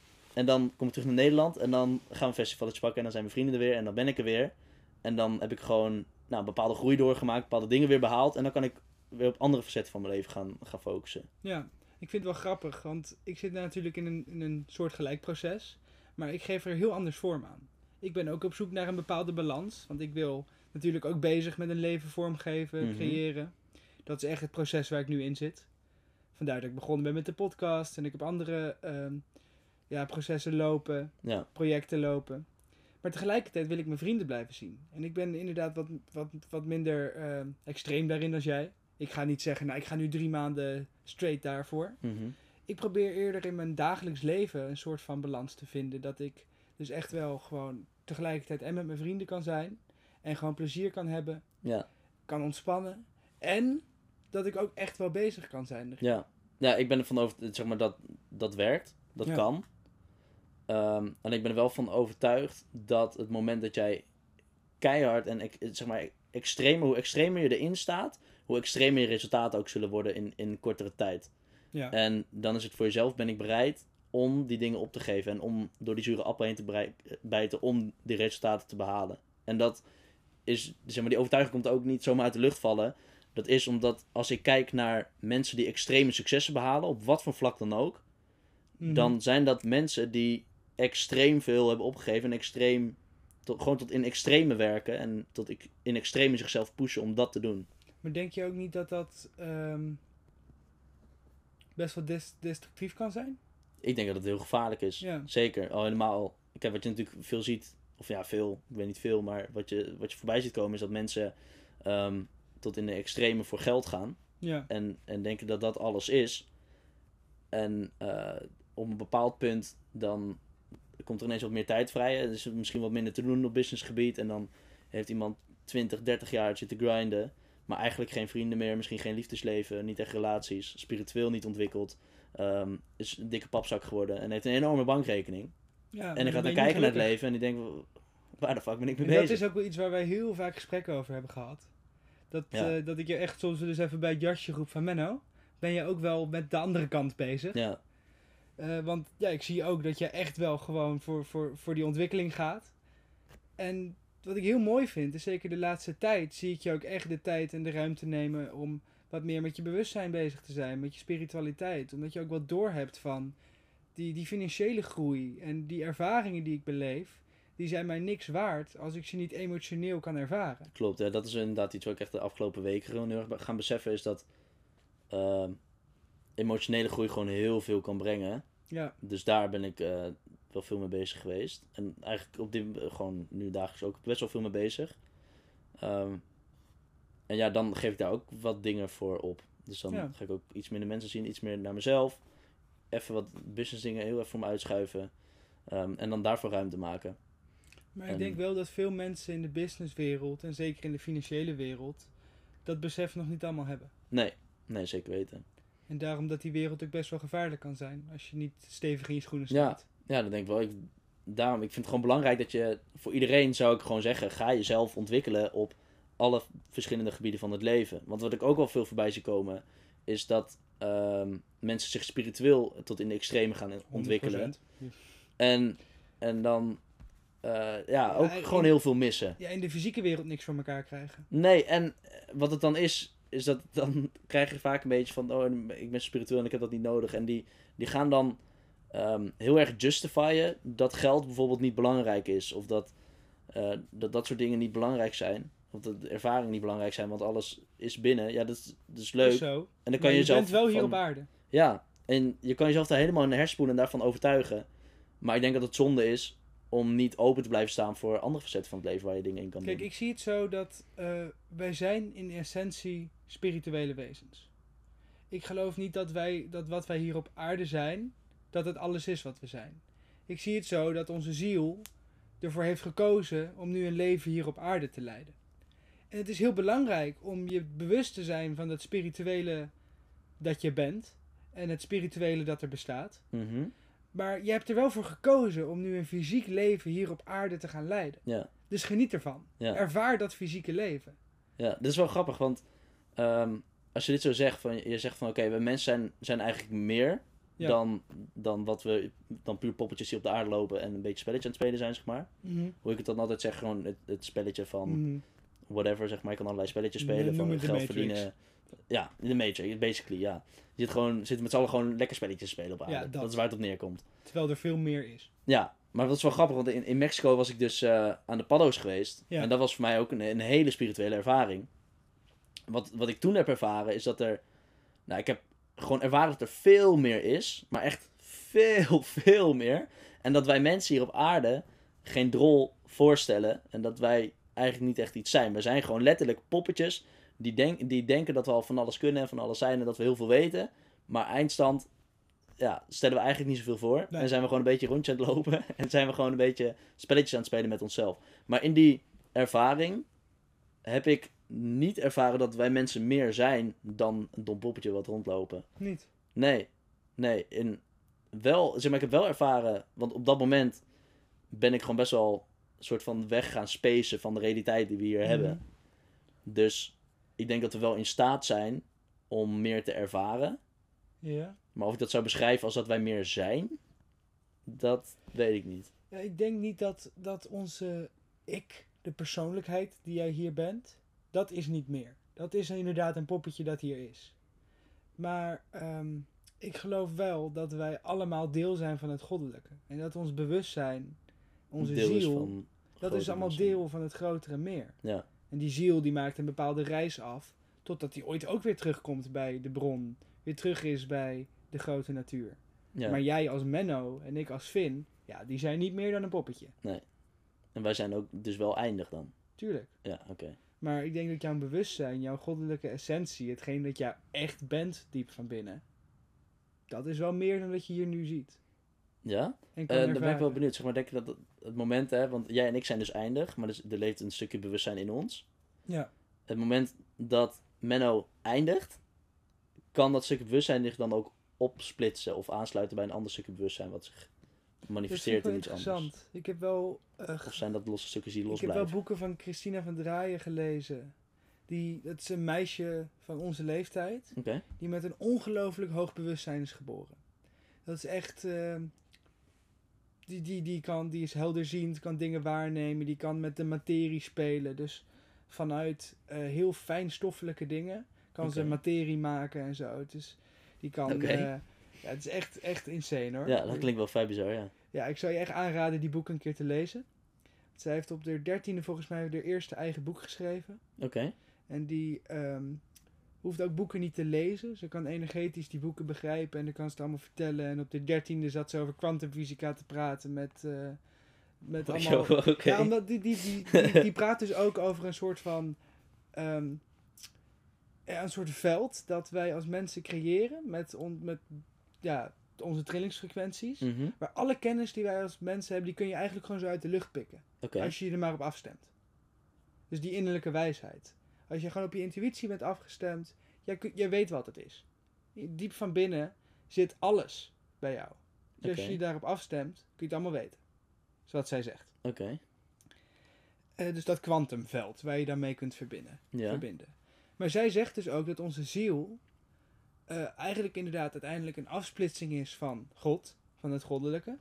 En dan kom ik terug naar Nederland. En dan gaan we een festivaletje pakken. En dan zijn mijn vrienden er weer. En dan ben ik er weer. En dan heb ik gewoon nou, een bepaalde groei doorgemaakt. Bepaalde dingen weer behaald. En dan kan ik weer op andere facetten van mijn leven gaan, gaan focussen. Ja, ik vind het wel grappig, want ik zit natuurlijk in een, in een soort gelijk proces, maar ik geef er heel anders vorm aan. Ik ben ook op zoek naar een bepaalde balans, want ik wil natuurlijk ook bezig met een leven vormgeven, Mhm. creëren. Dat is echt het proces waar ik nu in zit. Vandaar dat ik begonnen ben met de podcast en ik heb andere ehm, ja, processen lopen, Ja, projecten lopen. Maar tegelijkertijd wil ik mijn vrienden blijven zien. En ik ben inderdaad wat, wat, wat minder ehm, extreem daarin dan jij. Ik ga niet zeggen, nou ik ga nu drie maanden straight daarvoor mhm. ik probeer eerder in mijn dagelijks leven een soort van balans te vinden. Dat ik dus echt wel gewoon tegelijkertijd en met mijn vrienden kan zijn. En gewoon plezier kan hebben. ja, Kan ontspannen. En dat ik ook echt wel bezig kan zijn. ja. Ja, ik ben ervan overtuigd zeg maar, dat dat werkt. Dat Ja. kan. Ehm, en ik ben er wel van overtuigd dat het moment dat jij keihard en zeg maar, extremer, hoe extremer je erin staat, hoe extremer je resultaten ook zullen worden in, in kortere tijd. Ja, En dan is het voor jezelf, ben ik bereid om die dingen op te geven en om door die zure appel heen te bijten om die resultaten te behalen. En dat is, zeg maar, die overtuiging komt ook niet zomaar uit de lucht vallen. Dat is omdat als ik kijk naar mensen die extreme successen behalen, op wat voor vlak dan ook, Mhm. dan zijn dat mensen die extreem veel hebben opgegeven en extreem, tot, gewoon tot in extreme werken en tot ik- in extreme zichzelf pushen om dat te doen. Maar denk je ook niet dat dat ehm, best wel des- destructief kan zijn? Ik denk dat het heel gevaarlijk is. Ja. Zeker. Al helemaal. Kijk, wat je natuurlijk veel ziet. Of ja, veel. Ik weet niet veel. Maar wat je, wat je voorbij ziet komen is dat mensen ehm, tot in de extreme voor geld gaan. Ja, En, en denken dat dat alles is. En eh, op een bepaald punt dan komt er ineens wat meer tijd vrij. Er is misschien wat minder te doen op businessgebied. En dan heeft iemand 20, 30 jaar zitten grinden. Maar eigenlijk geen vrienden meer. Misschien geen liefdesleven. Niet echt relaties. Spiritueel niet ontwikkeld. ehm, is een dikke papzak geworden. En heeft een enorme bankrekening. ja en die gaat dan dan kijken naar het leven. En die denkt, waar de fuck ben ik mee En dat bezig? is ook wel iets waar wij heel vaak gesprekken over hebben gehad. Dat, Ja. eh, dat ik je echt soms dus even bij het jasje roep van Menno. Ben je ook wel met de andere kant bezig? Ja, Eh, want ja, ik zie ook dat je echt wel gewoon voor, voor, voor die ontwikkeling gaat. En wat ik heel mooi vind, is zeker de laatste tijd, zie ik je ook echt de tijd en de ruimte nemen om wat meer met je bewustzijn bezig te zijn, met je spiritualiteit. Omdat je ook wat doorhebt van die, die financiële groei en die ervaringen die ik beleef, die zijn mij niks waard als ik ze niet emotioneel kan ervaren. Klopt, ja, dat is inderdaad iets wat ik echt de afgelopen weken gewoon heel erg gaan beseffen. Is dat ehm, emotionele groei gewoon heel veel kan brengen. Ja, Dus daar ben ik eh, wel veel mee bezig geweest. En eigenlijk op dit gewoon nu dagelijks ook best wel veel mee bezig. Ehm, en ja, dan geef ik daar ook wat dingen voor op. Dus dan Ja. ga ik ook iets minder mensen zien, iets meer naar mezelf. Even wat business dingen heel even voor me uitschuiven. Ehm, en dan daarvoor ruimte maken. maar ik En- denk wel dat veel mensen in de businesswereld en zeker in de financiële wereld dat besef nog niet allemaal hebben. Nee, nee, zeker weten. En daarom dat die wereld ook best wel gevaarlijk kan zijn als je niet stevig in je schoenen Ja. staat. Ja, dat denk ik wel. Ik, daarom, ik vind het gewoon belangrijk dat je, voor iedereen zou ik gewoon zeggen, ga jezelf ontwikkelen op alle verschillende gebieden van het leven. Want wat ik ook wel veel voorbij zie komen, is dat ehm, mensen zich spiritueel tot in de extreme gaan ontwikkelen. 100%. En, en dan, eh, ja, ook Ja, gewoon heel veel missen. Ja, in de fysieke wereld niks voor elkaar krijgen. Nee, en eh, wat het dan is, is dat dan <laughs> krijg je vaak een beetje van, oh, ik ben spiritueel en ik heb dat niet nodig. En die, die gaan dan ehm, heel erg justifyen dat geld bijvoorbeeld niet belangrijk is. Of dat, eh, dat dat soort dingen niet belangrijk zijn. Of dat ervaringen niet belangrijk zijn, want alles is binnen. Ja, dat is, dat is leuk. Zo. En dan kan je je bent wel hier op aarde. Ja, en je kan jezelf daar helemaal in herspoelen en daarvan overtuigen. Maar ik denk dat het zonde is om niet open te blijven staan voor andere facetten van het leven waar je dingen in kan Kijk, doen. ik zie het zo dat eh, wij zijn in essentie spirituele wezens. Ik geloof niet dat, wij, dat wat wij hier op aarde zijn, dat het alles is wat we zijn. Ik zie het zo dat onze ziel ervoor heeft gekozen om nu een leven hier op aarde te leiden. En het is heel belangrijk om je bewust te zijn van het spirituele dat je bent en het spirituele dat er bestaat. Mhm. Maar je hebt er wel voor gekozen om nu een fysiek leven hier op aarde te gaan leiden. Ja. Dus geniet ervan. Ja. Ervaar dat fysieke leven. Ja, dit is wel grappig, want ehm, als je dit zo zegt, van, je zegt van oké, we mensen zijn, zijn eigenlijk meer Ja. dan, dan wat we, dan puur poppetjes die op de aarde lopen en een beetje spelletje aan het spelen zijn, zeg maar. Hoe ik het dan altijd zeg, gewoon het, het spelletje van Mhm. Whatever, zeg maar. Je kan allerlei spelletjes spelen, van geld Matrix. verdienen. Ja, de Matrix, basically, ja. Je zit gewoon, zit met z'n allen gewoon lekker spelletjes spelen op aarde. Ja, dat. dat. is waar het op neerkomt. Terwijl er veel meer is. Ja, maar dat is wel grappig, want in, in Mexico was ik dus eh, aan de paddo's geweest. Ja. En dat was voor mij ook een, een hele spirituele ervaring. Wat, wat ik toen heb ervaren is dat er... Nou, ik heb gewoon ervaren dat er veel meer is. Maar echt veel, <laughs> veel meer. En dat wij mensen hier op aarde geen drol voorstellen. En dat wij eigenlijk niet echt iets zijn. We zijn gewoon letterlijk poppetjes die, denk, die denken dat we al van alles kunnen en van alles zijn. En dat we heel veel weten. Maar eindstand ja, stellen we eigenlijk niet zoveel voor. Nee. En zijn we gewoon een beetje rondje aan het lopen. <laughs> En zijn we gewoon een beetje spelletjes aan het spelen met onszelf. Maar in die ervaring heb ik niet ervaren dat wij mensen meer zijn dan een dom poppetje wat rondlopen. Niet. Nee, nee. In wel, zeg maar, ik heb wel ervaren, want op dat moment ben ik gewoon best wel soort van weg gaan spacen van de realiteit die we hier hebben. Mhm. Dus ik denk dat we wel in staat zijn om meer te ervaren. Ja. Maar of ik dat zou beschrijven als dat wij meer zijn, dat weet ik niet. ja. Ik denk niet dat, dat onze ik, de persoonlijkheid die jij hier bent, dat is niet meer. Dat is inderdaad een poppetje dat hier is. Maar ehm, ik geloof wel dat wij allemaal deel zijn van het goddelijke. En dat ons bewustzijn, onze Deel ziel, van dat is allemaal mensen. deel van het grotere meer. Ja. En die ziel die maakt een bepaalde reis af, totdat die ooit ook weer terugkomt bij de bron. Weer terug is bij de grote natuur. Ja. Maar jij als Menno en ik als Finn, ja, die zijn niet meer dan een poppetje. En wij zijn ook dus wel eindig dan. Tuurlijk. Ja, oké. Maar ik denk dat jouw bewustzijn, jouw goddelijke essentie, hetgeen dat jij echt bent diep van binnen, dat is wel meer dan wat je hier nu ziet. Ja? En Eh, dan ben ik wel benieuwd. Zeg maar, denk je dat het, moment, hè, want jij en ik zijn dus eindig, maar dus, er leeft een stukje bewustzijn in ons. Ja. Het moment dat Menno eindigt, kan dat stukje bewustzijn zich dan ook opsplitsen of aansluiten bij een ander stukje bewustzijn wat zich manifesteert in iets anders. interessant. Ik heb wel, eh, Of zijn dat losse stukjes die los ik heb wel boeken van Christina van Draaien gelezen. Die, dat is een meisje van onze leeftijd. Die met een ongelooflijk hoog bewustzijn is geboren. Dat is echt. ehm, die, die, die, kan, die is helderziend, kan dingen waarnemen, die kan met de materie spelen. Dus vanuit eh, heel fijnstoffelijke dingen kan ze materie maken en zo. Het is, die kan. Eh, ja, het is echt, echt insane hoor. Ja, dat klinkt wel vrij bizar, ja. Ja, ik zou je echt aanraden die boek een keer te lezen. Zij heeft op de dertiende volgens mij haar eerste eigen boek geschreven. Oké. En die ehm, hoeft ook boeken niet te lezen. Ze kan energetisch die boeken begrijpen en dan kan ze het allemaal vertellen. En op de dertiende zat ze over kwantumfysica te praten met, eh, met allemaal... Yo, Oké. Ja, omdat die, die, die, die, die praat dus ook over een soort van... ehm, ja, een soort veld dat wij als mensen creëren met, on, met ja, onze trillingsfrequenties. Mhm. Maar alle kennis die wij als mensen hebben, die kun je eigenlijk gewoon zo uit de lucht pikken. Als je je er maar op afstemt. Dus die innerlijke wijsheid. Als je gewoon op je intuïtie bent afgestemd, jij, jij weet wat het is. Diep van binnen zit alles bij jou. Dus als je je daarop afstemt, kun je het allemaal weten. Dat is wat zij zegt. Oké. Eh, dus dat kwantumveld waar je daarmee kunt verbinden, Ja. verbinden. Maar zij zegt dus ook dat onze ziel eh, eigenlijk inderdaad uiteindelijk een afsplitsing is van God, van het goddelijke.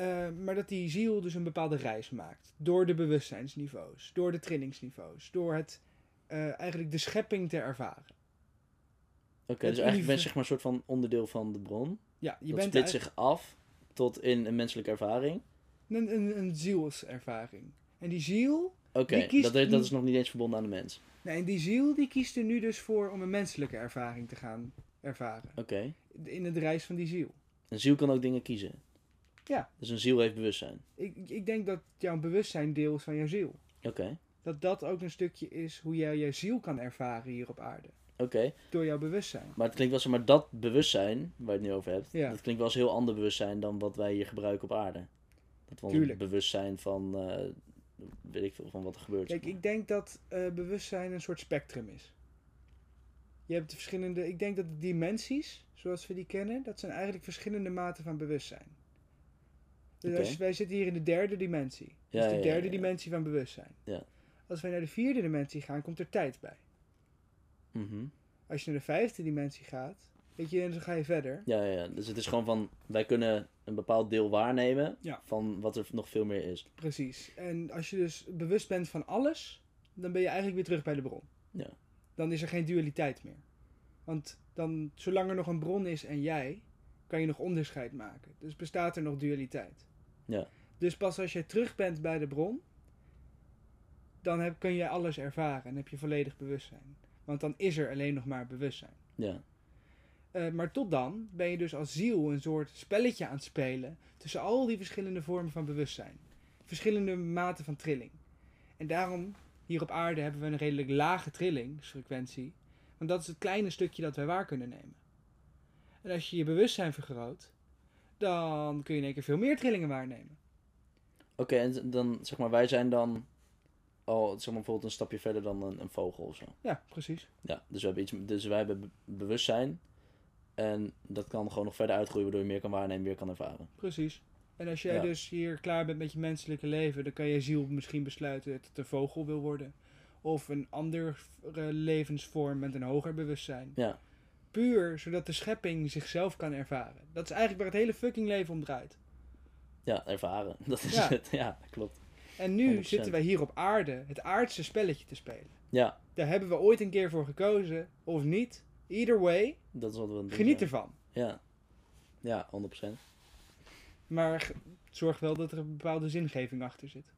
Eh, maar dat die ziel dus een bepaalde reis maakt. Door de bewustzijnsniveaus, door de trillingsniveaus, door het eh, eigenlijk de schepping te ervaren. Oké, dus eigenlijk ben je zeg maar een soort van onderdeel van de bron. Ja, je dat bent split zich af tot in een menselijke ervaring. een, een, een zielservaring. En die ziel, Oké, Die kiest dat, dat is nog niet eens verbonden aan de mens. nee, en die ziel die kiest er nu dus voor om een menselijke ervaring te gaan ervaren. Oké. In het reis van die ziel. Een ziel kan ook dingen kiezen. Ja. Dus een ziel heeft bewustzijn. Ik, ik denk dat jouw bewustzijn deel is van jouw ziel. Oké. Dat dat ook een stukje is hoe jij jouw ziel kan ervaren hier op aarde. Oké. Door jouw bewustzijn. Maar het klinkt wel zo, maar dat bewustzijn, waar je het nu over hebt, Ja. dat klinkt wel eens heel ander bewustzijn dan wat wij hier gebruiken op aarde. Dat was Tuurlijk. het bewustzijn van, eh, weet ik veel, van wat er gebeurt. Kijk, ik denk dat eh, bewustzijn een soort spectrum is. Je hebt verschillende, ik denk dat de dimensies, zoals we die kennen, dat zijn eigenlijk verschillende maten van bewustzijn. Dus als, wij zitten hier in de derde dimensie. Ja, dus de derde ja, dimensie van bewustzijn. Ja. Als wij naar de vierde dimensie gaan, komt er tijd bij. Mhm. Als je naar de vijfde dimensie gaat, weet je, en dan ga je verder. ja, ja, ja, dus het is gewoon van, wij kunnen een bepaald deel waarnemen van wat er nog veel meer is. Precies. En als je dus bewust bent van alles, dan ben je eigenlijk weer terug bij de bron. Ja. Dan is er geen dualiteit meer. Want dan, zolang er nog een bron is en jij, kan je nog onderscheid maken. Dus bestaat er nog dualiteit. Ja. Dus pas als je terug bent bij de bron, dan heb, kun je alles ervaren en heb je volledig bewustzijn. Want dan is er alleen nog maar bewustzijn. Ja. Eh, maar tot dan ben je dus als ziel een soort spelletje aan het spelen tussen al die verschillende vormen van bewustzijn. Verschillende maten van trilling. En daarom, hier op aarde hebben we een redelijk lage trillingsfrequentie. Want dat is het kleine stukje dat wij waar kunnen nemen. En als je je bewustzijn vergroot, dan kun je in één keer veel meer trillingen waarnemen. Oké, en dan zeg maar, wij zijn dan al, zeg maar bijvoorbeeld een stapje verder dan een, een vogel of zo. Ja, precies. Ja, dus we hebben, iets, dus wij hebben be- bewustzijn. En dat kan gewoon nog verder uitgroeien, waardoor je meer kan waarnemen, meer kan ervaren. Precies. En als jij Ja. dus hier klaar bent met je menselijke leven, dan kan je ziel misschien besluiten dat het een vogel wil worden. Of een andere levensvorm met een hoger bewustzijn. Ja. Puur zodat de schepping zichzelf kan ervaren. Dat is eigenlijk waar het hele fucking leven om draait. Ja, ervaren. <laughs> Dat is Ja. het. Ja, klopt. En nu 100%. zitten wij hier op aarde het aardse spelletje te spelen. Ja, Daar hebben we ooit een keer voor gekozen, of niet. Either way, dat is wat we doen geniet ervan. Ja. Ja, 100%. Maar zorg wel dat er een bepaalde zingeving achter zit.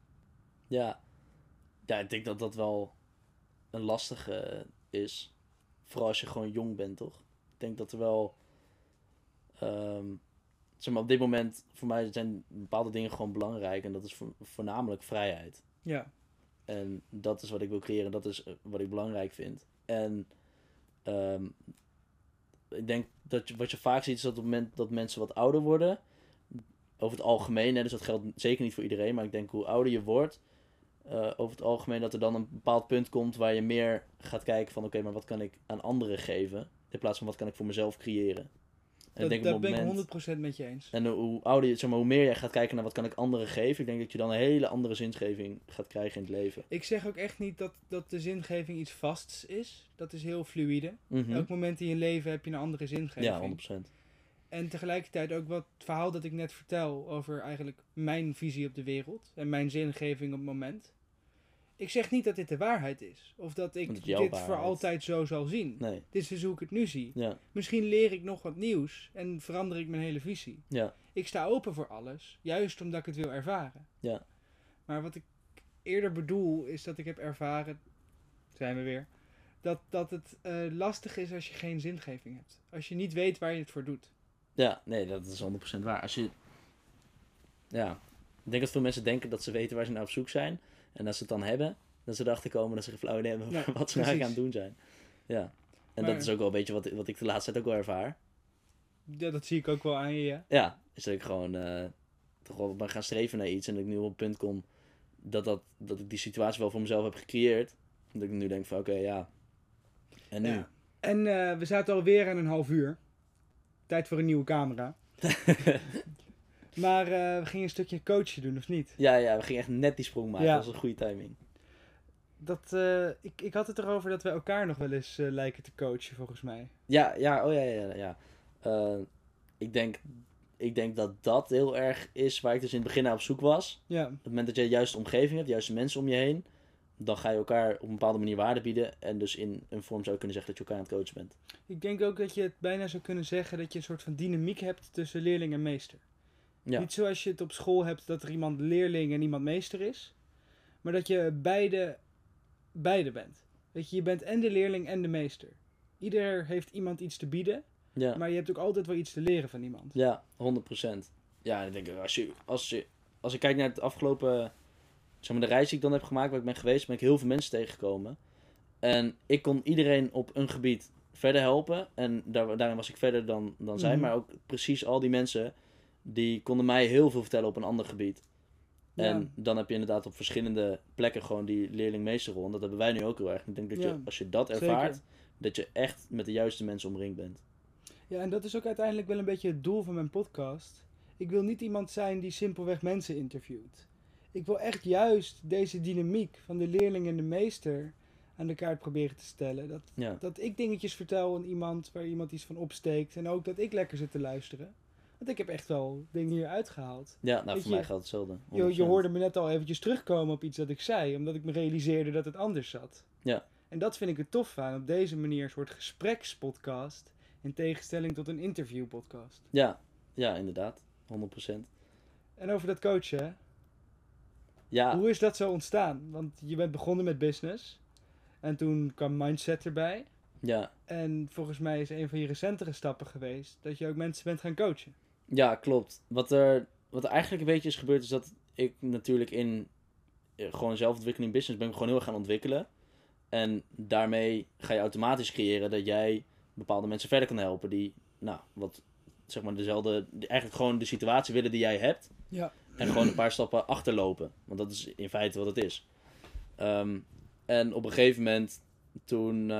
Ja. Ja, ik denk dat dat wel een lastige is. Vooral als je gewoon jong bent, toch? Ik denk dat er wel... ehm, zeg maar, op dit moment, voor mij zijn bepaalde dingen gewoon belangrijk. En dat is vo- voornamelijk vrijheid. Ja, En dat is wat ik wil creëren. Dat is eh, wat ik belangrijk vind. En ehm, ik denk dat je, wat je vaak ziet is dat op het moment dat mensen wat ouder worden. Over het algemeen, hè, dus dat geldt zeker niet voor iedereen. Maar ik denk hoe ouder je wordt. eh, over het algemeen dat er dan een bepaald punt komt waar je meer gaat kijken van oké, maar wat kan ik aan anderen geven? In plaats van wat kan ik voor mezelf creëren. En dat, denk op ben moment, ik 100% met je eens. en hoe ouder je, zeg maar, hoe meer jij gaat kijken naar wat kan ik anderen geven, ik denk dat je dan een hele andere zingeving gaat krijgen in het leven. Ik zeg ook echt niet dat, dat de zingeving iets vasts is. Dat is heel fluïde. Mhm. Elk moment in je leven heb je een andere zingeving. Ja, 100%. En tegelijkertijd ook wat het verhaal dat ik net vertel over eigenlijk mijn visie op de wereld en mijn zingeving op het moment. Ik zeg niet dat dit de waarheid is. Of dat ik dit voor altijd zo zal zien. Nee, Dit is hoe ik het nu zie. ja, Misschien leer ik nog wat nieuws en verander ik mijn hele visie. ja, Ik sta open voor alles, juist omdat ik het wil ervaren. Ja. Maar wat ik eerder bedoel is dat ik heb ervaren, zijn we weer, dat, dat het eh, lastig is als je geen zingeving hebt. Als je niet weet waar je het voor doet. Ja, nee, dat is 100% waar. Als je... Ja, ik denk dat veel mensen denken dat ze weten waar ze naar op zoek zijn. En als ze het dan hebben, dat ze erachter komen dat ze geen flauw idee hebben Ja, <laughs> wat ze nou aan het doen zijn. Ja. En Maar- dat is ook wel een beetje wat, wat ik de laatste tijd ook wel ervaar. Ja, dat zie ik ook wel aan je, ja. Ja, is dat ik gewoon eh, toch wel ben gaan streven naar iets. En dat ik nu op het punt kom dat, dat, dat ik die situatie wel voor mezelf heb gecreëerd. Dat ik nu denk van oké, ja. En nu? Ja. En eh, we zaten alweer aan een half uur. Tijd voor een nieuwe camera. <laughs> Maar eh, we gingen een stukje coachen doen, of niet? ja, ja, we gingen echt net die sprong maken. Ja. Dat was een goede timing. Dat, eh, ik, ik had het erover dat we elkaar nog wel eens eh, lijken te coachen, volgens mij. Ja, ja, oh ja, ja, ja. Ik, denk, ik denk dat dat heel erg is waar ik dus in het begin naar op zoek was. Ja, Op het moment dat je de juiste omgeving hebt, de juiste mensen om je heen, dan ga je elkaar op een bepaalde manier waarde bieden. En dus in een vorm zou je kunnen zeggen dat je elkaar aan het coachen bent. ik denk ook dat je het bijna zou kunnen zeggen dat je een soort van dynamiek hebt tussen leerling en meester. Ja. Niet zoals je het op school hebt dat er iemand leerling en iemand meester is. Maar dat je beide, beide bent. Weet je, je bent en de leerling en de meester. Ieder heeft iemand iets te bieden, Ja, maar je hebt ook altijd wel iets te leren van iemand. ja 100%. Ja, ik denk, als, je, als, je, als ik kijk naar het afgelopen, zeg maar de reis die ik dan heb gemaakt, waar ik ben geweest, ben ik heel veel mensen tegengekomen. En ik kon iedereen op een gebied verder helpen. En daar, daarin was ik verder dan, dan zij. Mhm. Maar ook precies al die mensen, die konden mij heel veel vertellen op een ander gebied. Ja. En dan heb je inderdaad op verschillende plekken gewoon die leerling-meesterrol. En dat hebben wij nu ook heel erg. Ik denk dat je, Ja, als je dat zeker. ervaart, dat je echt met de juiste mensen omringd bent. Ja, en dat is ook uiteindelijk wel een beetje het doel van mijn podcast. Ik wil niet iemand zijn die simpelweg mensen interviewt. Ik wil echt juist deze dynamiek van de leerling en de meester aan de kaart proberen te stellen. Dat, Ja, dat ik dingetjes vertel aan iemand waar iemand iets van opsteekt. En ook dat ik lekker zit te luisteren. Want ik heb echt wel dingen hier uitgehaald. ja nou Weet voor je, mij geldt hetzelfde. Je, je 100%. hoorde me net al eventjes terugkomen op iets dat ik zei. Omdat ik me realiseerde dat het anders zat. Ja. En dat vind ik er tof aan. Op deze manier een soort gesprekspodcast. In tegenstelling tot een interviewpodcast. Ja, ja, inderdaad. 100%. En over dat coachen, hè? Ja, hoe is dat zo ontstaan? Want je bent begonnen met business. En toen kwam mindset erbij. ja, En volgens mij is een van je recentere stappen geweest dat je ook mensen bent gaan coachen. Ja, klopt. Wat er, wat er eigenlijk een beetje is gebeurd, is dat ik natuurlijk in eh, gewoon zelfontwikkeling in business ben ik gewoon heel erg gaan ontwikkelen. En daarmee ga je automatisch creëren dat jij bepaalde mensen verder kan helpen die, nou, wat zeg maar dezelfde, eigenlijk gewoon de situatie willen die jij hebt. Ja. En gewoon een paar stappen achterlopen. Want dat is in feite wat het is. Ehm, en op een gegeven moment, toen eh,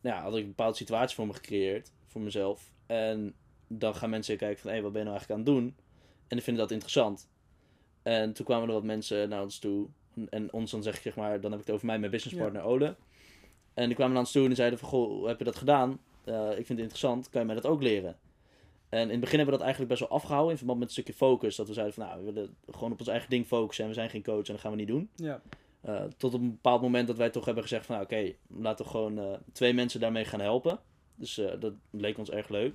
nou ja, had ik een bepaalde situatie voor me gecreëerd. Voor mezelf. En dan gaan mensen kijken van, hé, wat ben je nou eigenlijk aan het doen? En die vinden dat interessant. En toen kwamen er wat mensen naar ons toe. En ons dan zeg ik, zeg maar, dan heb ik het over mij, mijn businesspartner Ole. En die kwamen naar ons toe en zeiden van, goh, hoe heb je dat gedaan? Eh, ik vind het interessant, kan je mij dat ook leren? En in het begin hebben we dat eigenlijk best wel afgehouden in verband met een stukje focus. Dat we zeiden van, nou, we willen gewoon op ons eigen ding focussen en we zijn geen coach en dat gaan we niet doen. Ja. Eh, tot op een bepaald moment dat wij toch hebben gezegd van, nou, oké, laten we gewoon eh, twee mensen daarmee gaan helpen. Dus dat leek ons erg leuk.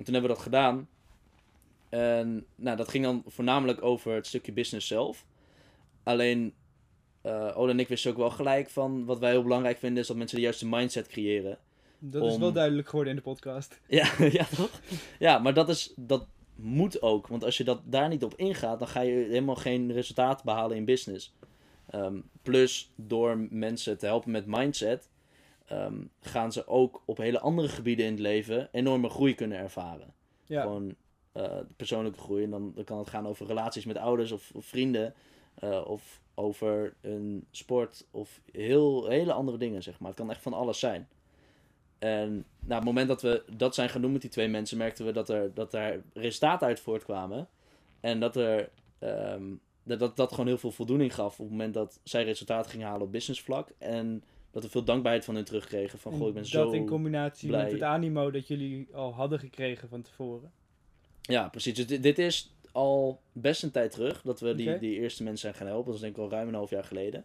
En toen hebben we dat gedaan. En nou, dat ging dan voornamelijk over het stukje business zelf. Alleen, Ola en ik wisten ook wel gelijk van, wat wij heel belangrijk vinden, is dat mensen de juiste mindset creëren. Dat is wel duidelijk geworden in de podcast. <laughs> Ja, ja toch? Ja, maar dat, is, dat moet ook. Want als je dat daar niet op ingaat, dan ga je helemaal geen resultaat behalen in business. Ehm, plus, door mensen te helpen met mindset, ehm, gaan ze ook op hele andere gebieden in het leven enorme groei kunnen ervaren. Ja. Gewoon eh, persoonlijke groei. En dan, dan kan het gaan over relaties met ouders of, of vrienden. eh, of over een sport. Of heel, hele andere dingen, zeg maar. Het kan echt van alles zijn. En nou, op het moment dat we dat zijn doen met die twee mensen, merkten we dat er, dat er resultaten uit voortkwamen. En dat er ehm, dat, dat dat gewoon heel veel voldoening gaf op het moment dat zij resultaten gingen halen op businessvlak. En dat we veel dankbaarheid van hen terugkregen. Van, goh, ik ben En zo... dat in combinatie blij. met het animo dat jullie al hadden gekregen van tevoren. Ja, precies. Dus dit, dit is al best een tijd terug dat we die, die eerste mensen zijn gaan helpen. Dat is denk ik al ruim een half jaar geleden.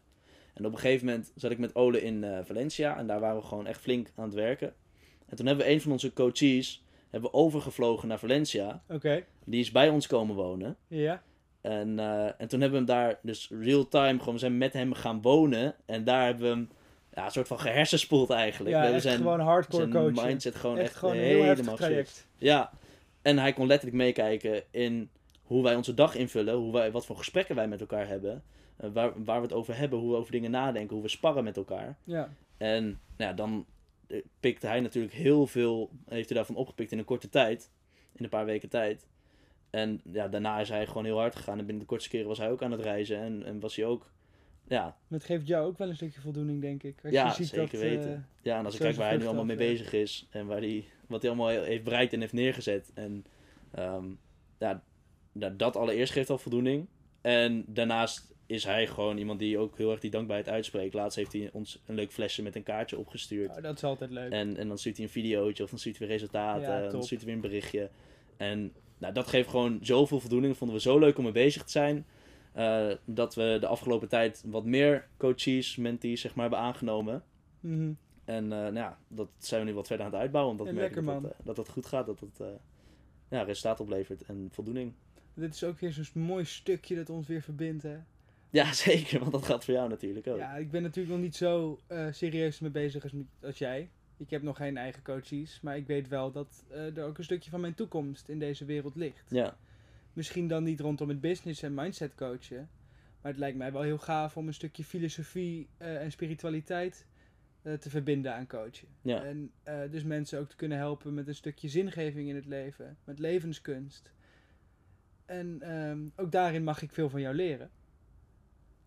En op een gegeven moment zat ik met Ole in eh, Valencia. En daar waren we gewoon echt flink aan het werken. En toen hebben we een van onze coaches hebben we overgevlogen naar Valencia. Oké, Die is bij ons komen wonen. ja. En, eh, en toen hebben we hem daar dus real-time, gewoon we zijn met hem gaan wonen. En daar hebben we hem ja, een soort van gehersenspoeld eigenlijk. Ja, we zijn, gewoon hardcore zijn mindset gewoon echt, gewoon helemaal traject. Ja, en hij kon letterlijk meekijken in hoe wij onze dag invullen, hoe wij, wat voor gesprekken wij met elkaar hebben, eh, waar, waar we het over hebben, hoe we over dingen nadenken, hoe we sparren met elkaar. Ja, En nou ja, dan eh, pikte hij natuurlijk heel veel, heeft hij daarvan opgepikt in een korte tijd, in een paar weken tijd. En ja, daarna is hij gewoon heel hard gegaan en binnen de kortste keren was hij ook aan het reizen en, en was hij ook, ja, dat geeft jou ook wel een stukje voldoening, denk ik. Als Ja, je ziet zeker dat, weten. eh, Ja, en als ik kijk waar hij nu allemaal mee bezig is en waar hij, wat hij allemaal heeft bereikt en heeft neergezet. En ehm, ja, dat allereerst geeft al voldoening. En daarnaast is hij gewoon iemand die ook heel erg die dankbaarheid uitspreekt. Laatst heeft hij ons een leuk flesje met een kaartje opgestuurd. oh, dat is altijd leuk. En, en dan stuurt hij een videootje of dan stuurt hij weer resultaten. Ja, en dan stuurt hij weer een berichtje. En nou, dat geeft gewoon zoveel voldoening. Vonden we zo leuk om mee bezig te zijn. Eh, dat we de afgelopen tijd wat meer coaches, mentees zeg maar, hebben aangenomen. Mhm. En eh, nou ja, dat zijn we nu wat verder aan het uitbouwen. Omdat we Ja, merken lekker, dat, eh, dat het goed gaat. Dat het eh, ja, resultaat oplevert en voldoening. Dit is ook weer zo'n mooi stukje dat ons weer verbindt, hè. Ja, <laughs> zeker. Want dat geldt voor jou natuurlijk ook. Ja, ik ben natuurlijk nog niet zo serieus mee bezig als, als jij. Ik heb nog geen eigen coaches, maar ik weet wel dat er ook een stukje van mijn toekomst in deze wereld ligt. Ja, Misschien dan niet rondom het business en mindset coachen, maar het lijkt mij wel heel gaaf om een stukje filosofie eh, en spiritualiteit eh, te verbinden aan coachen. ja. En eh, dus mensen ook te kunnen helpen met een stukje zingeving in het leven, met levenskunst. En ehm, ook daarin mag ik veel van jou leren.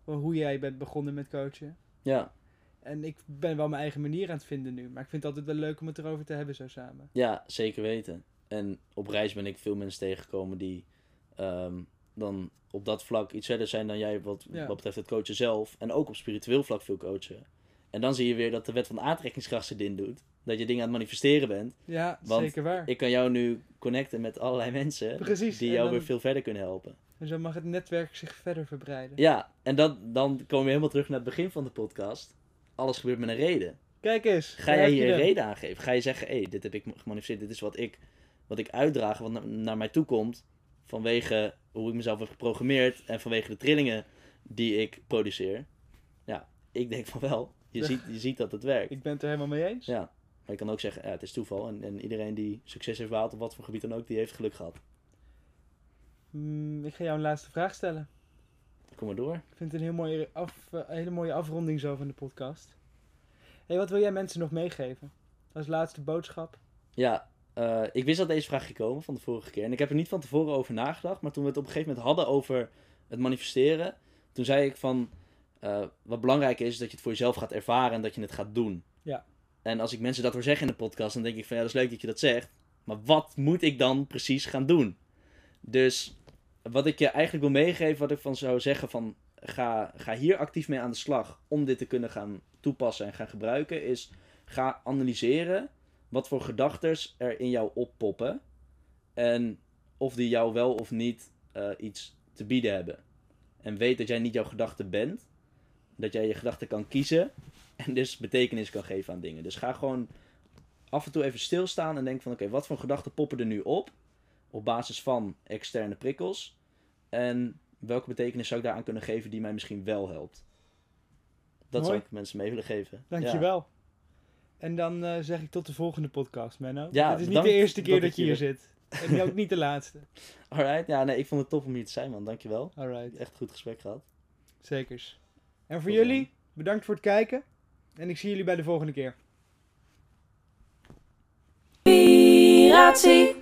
Hoe jij bent begonnen met coachen. ja. En ik ben wel mijn eigen manier aan het vinden nu. Maar ik vind het altijd wel leuk om het erover te hebben zo samen. Ja, zeker weten. En op reis ben ik veel mensen tegengekomen die ehm, dan op dat vlak iets verder zijn dan jij wat, Ja. wat betreft het coachen zelf. En ook op spiritueel vlak veel coachen. En dan zie je weer dat de wet van aantrekkingskracht zich in doet. Dat je dingen aan het manifesteren bent. Ja, Want zeker waar. Ik kan jou nu connecten met allerlei mensen Precies, die jou dan- weer veel verder kunnen helpen. En zo mag het netwerk zich verder verbreiden. Ja, en dat, dan komen we helemaal terug naar het begin van de podcast. Alles gebeurt met een reden. Kijk eens. Ga jij hier een reden aangeven? Ga je zeggen, hé, dit heb ik gemanifesteerd, dit is wat ik, wat ik uitdraag, wat na- naar mij toe komt, vanwege hoe ik mezelf heb geprogrammeerd en vanwege de trillingen die ik produceer? Ja, ik denk van wel. Je, <laughs> ziet, je ziet dat het werkt. Ik ben het er helemaal mee eens. Ja, maar je kan ook zeggen, ja, het is toeval. En, en iedereen die succes heeft behaald op wat voor gebied dan ook, die heeft geluk gehad. Hmm, ik ga jou een laatste vraag stellen. Kom maar door. Ik vind het een, heel mooie af, eh, een hele mooie afronding zo van de podcast. hey, wat wil jij mensen nog meegeven? Als laatste boodschap. Ja, eh, ik wist dat deze vraag ging komen van de vorige keer. En ik heb er niet van tevoren over nagedacht. Maar toen we het op een gegeven moment hadden over het manifesteren. Toen zei ik van, eh, wat belangrijk is, is dat je het voor jezelf gaat ervaren en dat je het gaat doen. Ja. En als ik mensen dat hoor zeggen in de podcast, dan denk ik van, ja, dat is leuk dat je dat zegt. Maar wat moet ik dan precies gaan doen? Dus wat ik je eigenlijk wil meegeven, wat ik van zou zeggen van, ga, ga hier actief mee aan de slag om dit te kunnen gaan toepassen en gaan gebruiken, is ga analyseren wat voor gedachten er in jou oppoppen. En of die jou wel of niet eh, iets te bieden hebben. En weet dat jij niet jouw gedachte bent. Dat jij je gedachten kan kiezen. En dus betekenis kan geven aan dingen. Dus ga gewoon af en toe even stilstaan en denk van oké, wat voor gedachten poppen er nu op? Op basis van externe prikkels. En welke betekenis zou ik daaraan kunnen geven die mij misschien wel helpt? Dat zou ik mensen mee willen geven. Ja. En dan eh, zeg ik tot de volgende podcast, Menno. Ja, Het is niet de eerste keer dat je hier zit. En ook niet de <laughs> laatste. Alright, ja, nee, ik vond het tof om hier te zijn, man. Dankjewel. Alright, Echt een goed gesprek gehad. zekers. En voor Tot dan. jullie, bedankt voor het kijken. En ik zie jullie bij de volgende keer. Piratie.